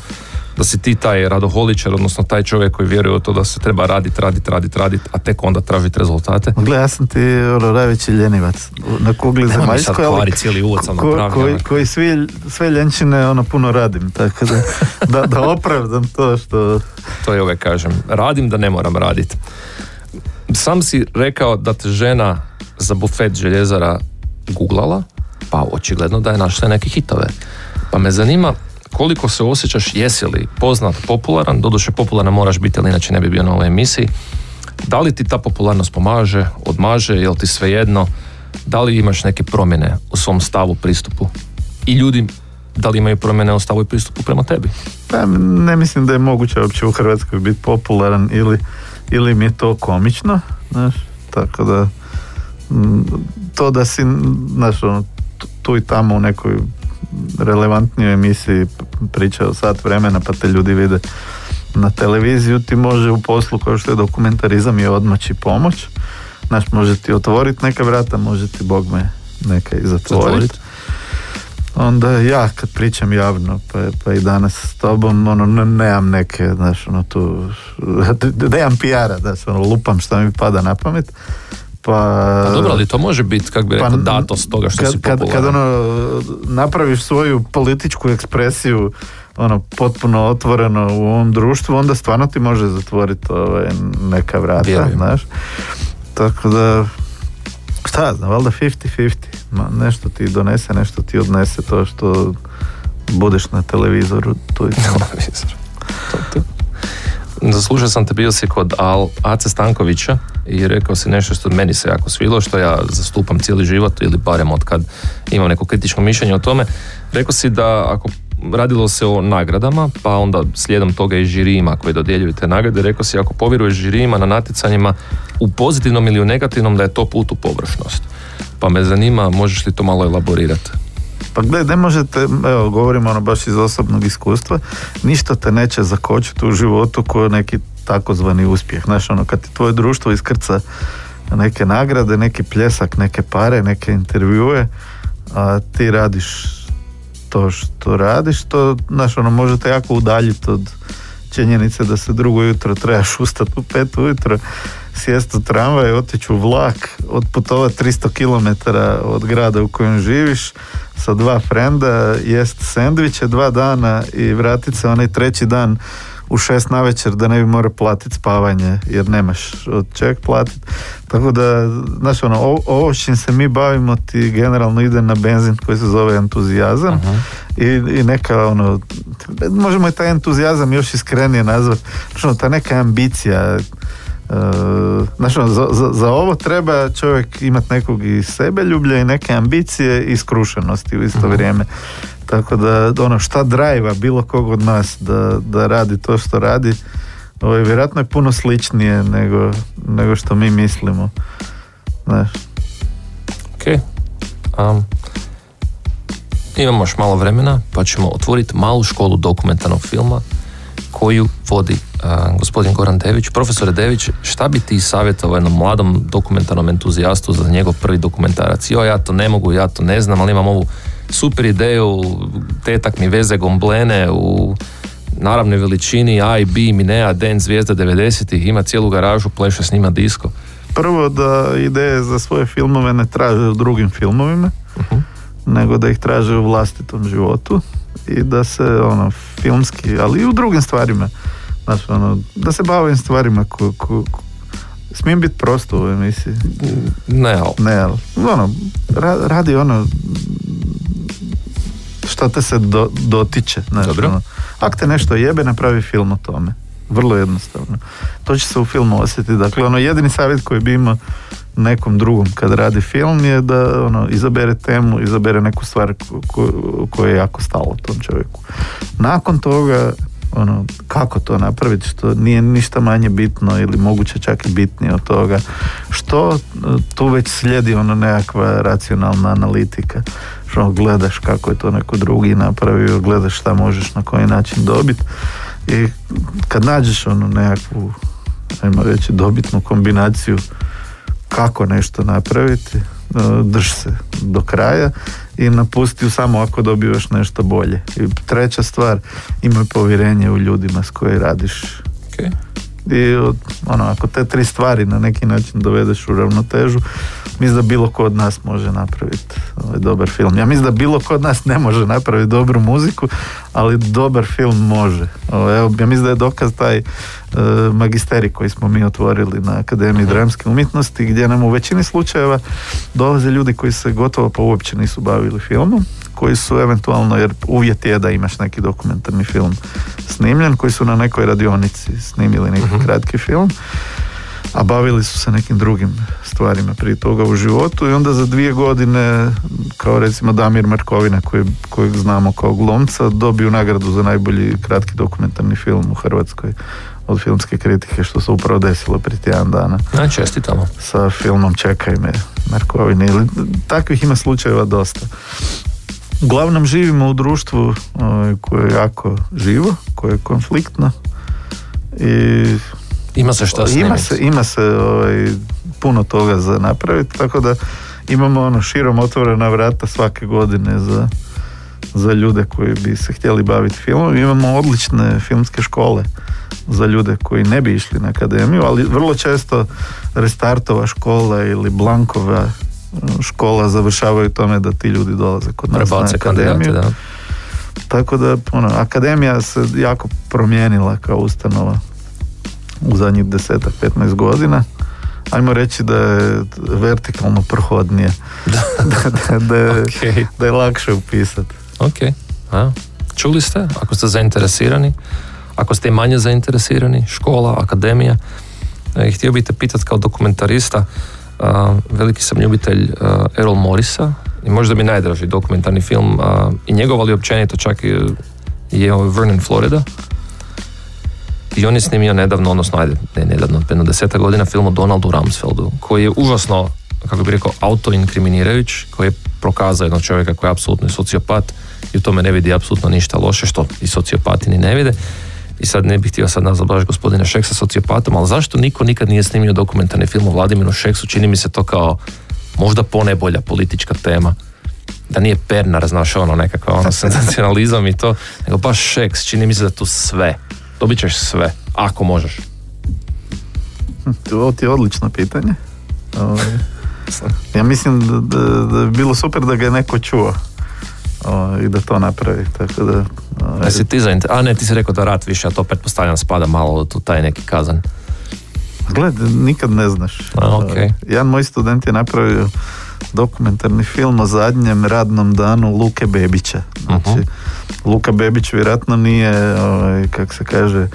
da si ti taj radoholičar, odnosno taj čovjek koji vjeruje u to da se treba raditi, raditi, raditi, raditi, a tek onda tražiti rezultate. Gle, ja sam ti ono, najveći ljenivac na kugli zemaljskoj, ali cijeli uvod sam ko, koji, koji svi, sve ljenčine ono puno radim, tako da, da, da opravdam to što... To je uvijek kažem, radim da ne moram raditi. Sam si rekao da te žena za bufet željezara googlala, pa očigledno da je našla neke hitove. Pa me zanima koliko se osjećaš, jesi li poznat, popularan, doduše popularan moraš biti, ali inače ne bi bio na ovoj emisiji. Da li ti ta popularnost pomaže, odmaže, jel ti svejedno, da li imaš neke promjene u svom stavu, pristupu? I ljudi, da li imaju promjene u stavu i pristupu prema tebi? Pa ne mislim da je moguće uopće u Hrvatskoj biti popularan ili, ili mi je to komično, znaš, tako da to da si znaš, ono, tu i tamo u nekoj relevantnijoj emisiji pričao sat vremena pa te ljudi vide na televiziju ti može u poslu kao što je dokumentarizam i odmaći pomoć. Znaš može ti otvoriti neka vrata može ti Bog me neka i zatvoriti onda ja kad pričam javno pa, pa i danas s tobom ono nemam neke znaš ono tu nemam PR-a da se ono lupam što mi pada na pamet pa, pa dobro, ali to može biti, kako bi pa, rekao, datost toga što kad, si popularan. Kad, kad ono, napraviš svoju političku ekspresiju ono, potpuno otvoreno u ovom društvu, onda stvarno ti može zatvoriti ovaj, neka vrata, Vjerujem. znaš. Tako da, šta znam, valjda 50-50. nešto ti donese, nešto ti odnese to što budeš na televizoru. To je televizoru. Zaslušao sam te bio si kod Al, Ace Stankovića i rekao si nešto što meni se jako svilo, što ja zastupam cijeli život ili barem od kad imam neko kritično mišljenje o tome. Rekao si da ako radilo se o nagradama, pa onda slijedom toga i žirijima koji dodjeljuju te nagrade, rekao si ako povjeruješ žirijima na natjecanjima u pozitivnom ili u negativnom da je to put u površnost. Pa me zanima, možeš li to malo elaborirati? Pa gledaj, ne možete, evo, govorimo ono baš iz osobnog iskustva, ništa te neće zakočiti u životu kao neki takozvani uspjeh. Znaš, ono, kad ti tvoje društvo iskrca neke nagrade, neki pljesak, neke pare, neke intervjue, a ti radiš to što radiš, to, znaš, ono, možete jako udaljiti od činjenice da se drugo jutro trebaš ustati u pet ujutro, sjest u tramvaj, otići u vlak, otputovati 300 km od grada u kojem živiš, sa dva frenda, jest sendviče dva dana i vratiti se onaj treći dan u šest na večer da ne bi morao platiti spavanje jer nemaš od čeg platiti. Tako da, znaš, ono, ovo, čim se mi bavimo ti generalno ide na benzin koji se zove entuzijazam i, i neka, ono, možemo i taj entuzijazam još iskrenije nazvati, znači, ono, ta neka ambicija, Uh, znači, za, za, za, ovo treba čovjek imati nekog i sebe ljublja i neke ambicije i skrušenosti u isto uh vrijeme. Tako da ono šta drajva bilo kog od nas da, da radi to što radi, ovo je vjerojatno je puno sličnije nego, nego što mi mislimo. Znaš. Ok. Um, imamo još malo vremena pa ćemo otvoriti malu školu dokumentarnog filma koju vodi uh, gospodin Goran Dević. Profesore Dević, šta bi ti savjetovao jednom mladom dokumentarnom entuzijastu za njegov prvi dokumentarac? Jo, ja to ne mogu, ja to ne znam, ali imam ovu super ideju, tetak mi veze gomblene u naravnoj veličini A i B, Minea, Den, Zvijezda 90-ih, ima cijelu garažu, pleše s njima disko. Prvo da ideje za svoje filmove ne traže u drugim filmovima, uh nego da ih traže u vlastitom životu i da se ono filmski, ali i u drugim stvarima znači, ono, da se bavim stvarima ko, ko, smijem biti prosto u emisiji ne ali ne ali ono, radi ono što te se do, dotiče. Znači, Dobro. Ono, ako te nešto jebe, napravi film o tome. Vrlo jednostavno. To će se u filmu osjetiti. Dakle, ono, jedini savjet koji bi imao nekom drugom kad radi film je da ono, izabere temu, izabere neku stvar koja je jako stalo tom čovjeku. Nakon toga ono, kako to napraviti, što nije ništa manje bitno ili moguće čak i bitnije od toga, što tu već slijedi ono nekakva racionalna analitika, što gledaš kako je to neko drugi napravio, gledaš šta možeš na koji način dobiti i kad nađeš ono nekakvu ajmo reći dobitnu kombinaciju kako nešto napraviti drž se do kraja i napusti samo ako dobivaš nešto bolje. I treća stvar, imaj povjerenje u ljudima s koji radiš. Okay. I ono, ako te tri stvari na neki način dovedeš u ravnotežu, mislim da bilo ko od nas može napraviti ovaj dobar film. Ja mislim da bilo ko od nas ne može napraviti dobru muziku, ali dobar film može. Evo, ja mislim da je dokaz taj uh, magisterij koji smo mi otvorili na Akademiji dramske umjetnosti, gdje nam u većini slučajeva dolaze ljudi koji se gotovo pa uopće nisu bavili filmom, koji su eventualno, jer uvjet je da imaš neki dokumentarni film snimljen, koji su na nekoj radionici snimili neki uh kratki film a bavili su se nekim drugim stvarima prije toga u životu i onda za dvije godine kao recimo Damir Markovina koji, kojeg znamo kao glomca dobiju nagradu za najbolji kratki dokumentarni film u Hrvatskoj od filmske kritike što se upravo desilo prije tjedan dana. Na, čestitamo. Sa filmom Čekaj me Markovine ili takvih ima slučajeva dosta. Uglavnom živimo u društvu ovaj, koje je jako živo, koje je konfliktno i ima se što Ima se, ima se ovaj, puno toga za napraviti, tako da imamo ono širom otvorena vrata svake godine za, za ljude koji bi se htjeli baviti filmom. Imamo odlične filmske škole za ljude koji ne bi išli na akademiju, ali vrlo često restartova škola ili blankova škola završavaju tome da ti ljudi dolaze kod nas na akademiju. Da. Tako da, ono, akademija se jako promijenila kao ustanova u zadnjih desetak, 15 godina. Ajmo reći da je vertikalno prohodnije. da, da, da, je, okay. da je lakše upisati. Ok. A, čuli ste? Ako ste zainteresirani, ako ste manje zainteresirani, škola, akademija, e, htio bih te pitati kao dokumentarista, veliki sam ljubitelj Errol Morisa i možda mi najdraži dokumentarni film i njegov, ali općenito čak i je Vernon Florida i on je snimio nedavno, odnosno ajde, ne nedavno, jedno deseta godina film o Donaldu Rumsfeldu, koji je užasno, kako bi rekao, autoinkriminirajuć, koji je prokazao jednog čovjeka koji je apsolutno sociopat i u tome ne vidi apsolutno ništa loše, što i sociopati ni ne vide. I sad ne bih htio sad nazvati baš gospodina Šeksa sociopatom, ali zašto niko nikad nije snimio dokumentarni film o Vladimiru Šeksu? Čini mi se to kao možda ponebolja politička tema. Da nije Pernar, znaš, ono nekakav ono senzacionalizam i to, nego baš Šeks, čini mi se da tu sve dobit ćeš sve, ako možeš. Hm, to ti je odlično pitanje. Ovaj, ja mislim da, da, bi bilo super da ga je neko čuo i da to napravi. Tako da, ovaj. Jesi ti A ne, ti si rekao da rat više, a to pretpostavljam spada malo u taj neki kazan. Gled, nikad ne znaš. A, okay. Jedan moj student je napravio dokumentarni film o zadnjem radnom danu Luke Bebića. Znači, uh Luka Bebić vjerojatno nije, ovaj, kak se kaže,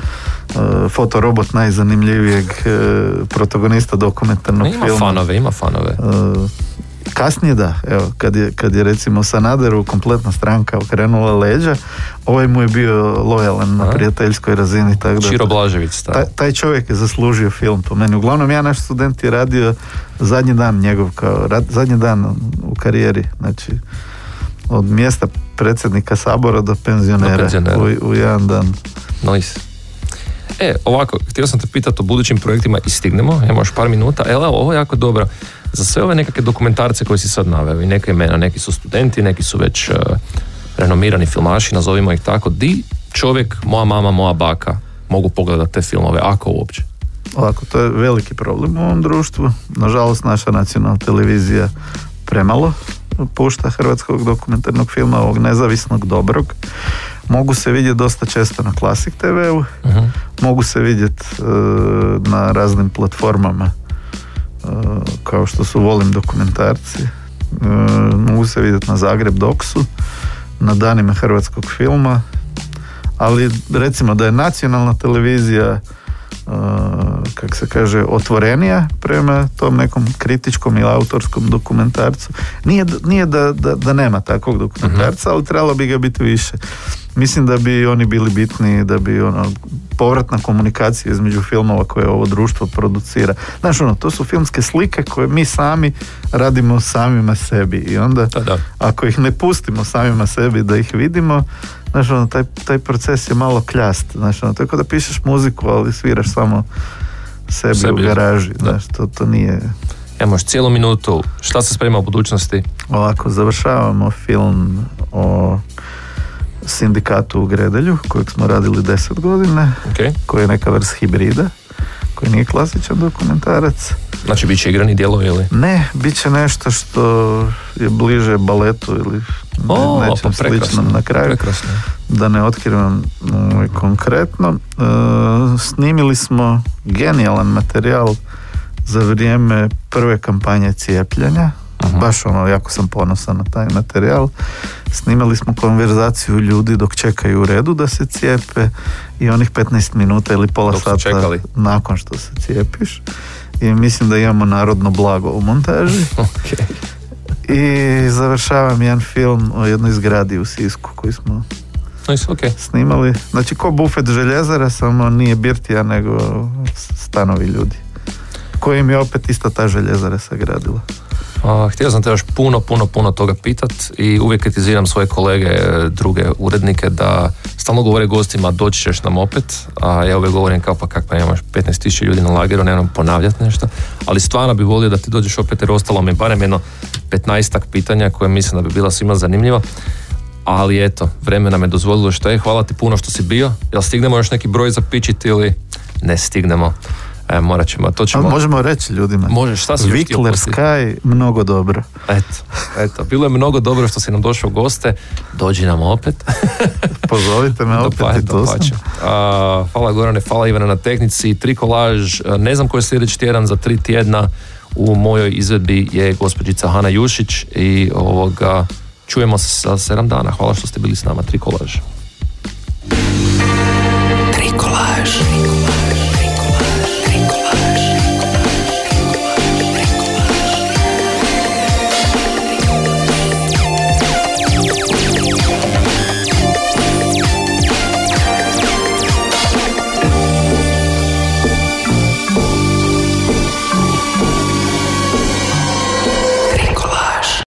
uh, fotorobot najzanimljivijeg uh, protagonista dokumentarnog ima filma. Ima fanove, ima fanove. Kasnije da, evo, kad je, kad je recimo Sanaderu kompletna stranka okrenula leđa, ovaj mu je bio lojalan na prijateljskoj razini. Tako da, Čiro Blažević, taj, taj čovjek je zaslužio film po meni. Uglavnom, ja naš student je radio zadnji dan njegov, kao rad, zadnji dan u karijeri, znači od mjesta predsjednika sabora do penzionera, U, u, jedan dan. Nice. E, ovako, htio sam te pitati o budućim projektima i stignemo, imamo još par minuta. E, ovo je jako dobro. Za sve ove nekakve dokumentarce koje si sad naveo i neke imena, neki su studenti, neki su već uh, renomirani filmaši, nazovimo ih tako, di čovjek, moja mama, moja baka mogu pogledati te filmove, ako uopće? Ovako, to je veliki problem u ovom društvu. Nažalost, naša nacionalna televizija premalo pušta hrvatskog dokumentarnog filma, ovog nezavisnog dobrog. Mogu se vidjeti dosta često na Classic TV-u, uh mogu se vidjeti e, na raznim platformama kao što su Volim dokumentarci, uh, mogu se vidjeti na Zagreb Doksu, na danima hrvatskog filma, ali recimo da je nacionalna televizija kak se kaže, otvorenija prema tom nekom kritičkom ili autorskom dokumentarcu. Nije, nije da, da, da nema takvog dokumentarca, ali trebalo bi ga biti više. Mislim da bi oni bili bitni, da bi ono, povratna komunikacija između filmova koje ovo društvo producira. Znaš, ono, to su filmske slike koje mi sami radimo samima sebi i onda da. ako ih ne pustimo samima sebi da ih vidimo, Znaš, ono, taj, taj proces je malo kljast. Znaš, ono, tako da pišeš muziku, ali sviraš samo sebi, sebi. u garaži. Znaš, to, to nije... Emoš cijelu minutu. Šta se sprema u budućnosti? Ovako, završavamo film o sindikatu u Gredelju, kojeg smo radili deset godine, okay. koji je neka vrst hibrida, koji nije klasičan dokumentarac. Znači, bit će igrani dijelovi ili? Ne, bit će nešto što je bliže baletu ili o, nečem pa sličnom na kraju. Prekrasno. Da ne otkrivam ovaj, konkretno. E, snimili smo genijalan materijal za vrijeme prve kampanje cijepljenja. Baš ono, jako sam ponosan na taj materijal. Snimali smo konverzaciju ljudi dok čekaju u redu da se cijepe i onih 15 minuta ili pola sata nakon što se cijepiš i mislim da imamo narodno blago u montaži. I završavam jedan film o jednoj zgradi u Sisku koji smo okay. snimali. Znači ko bufet željezara, samo nije birtija nego stanovi ljudi. Kojim je opet isto ta željezara sagradila. A, htio sam te još puno, puno, puno toga pitat i uvijek kritiziram svoje kolege, e, druge urednike da stalno govore gostima doći ćeš nam opet, a ja uvijek govorim kao pa kak pa imaš 15.000 ljudi na lageru, nemam ponavljati nešto, ali stvarno bi volio da ti dođeš opet jer ostalo mi barem jedno 15 pitanja koje mislim da bi bila svima zanimljiva. Ali eto, vremena me dozvolilo što je. Hvala ti puno što si bio. Jel stignemo još neki broj zapičiti ili ne stignemo? E, morat ćemo, to ćemo... možemo reći ljudima. Možeš, šta si Vikler Sky, mnogo dobro. Eto, eto, bilo je mnogo dobro što si nam došao u goste. Dođi nam opet. Pozovite me opet pa, i to Hvala Gorane, hvala Ivana na tehnici. Trikolaž, ne znam koji je sljedeći tjedan za tri tjedna. U mojoj izvedbi je gospođica Hana Jušić i ovoga čujemo se za sedam dana. Hvala što ste bili s nama. Trikolaž. Trikolaž.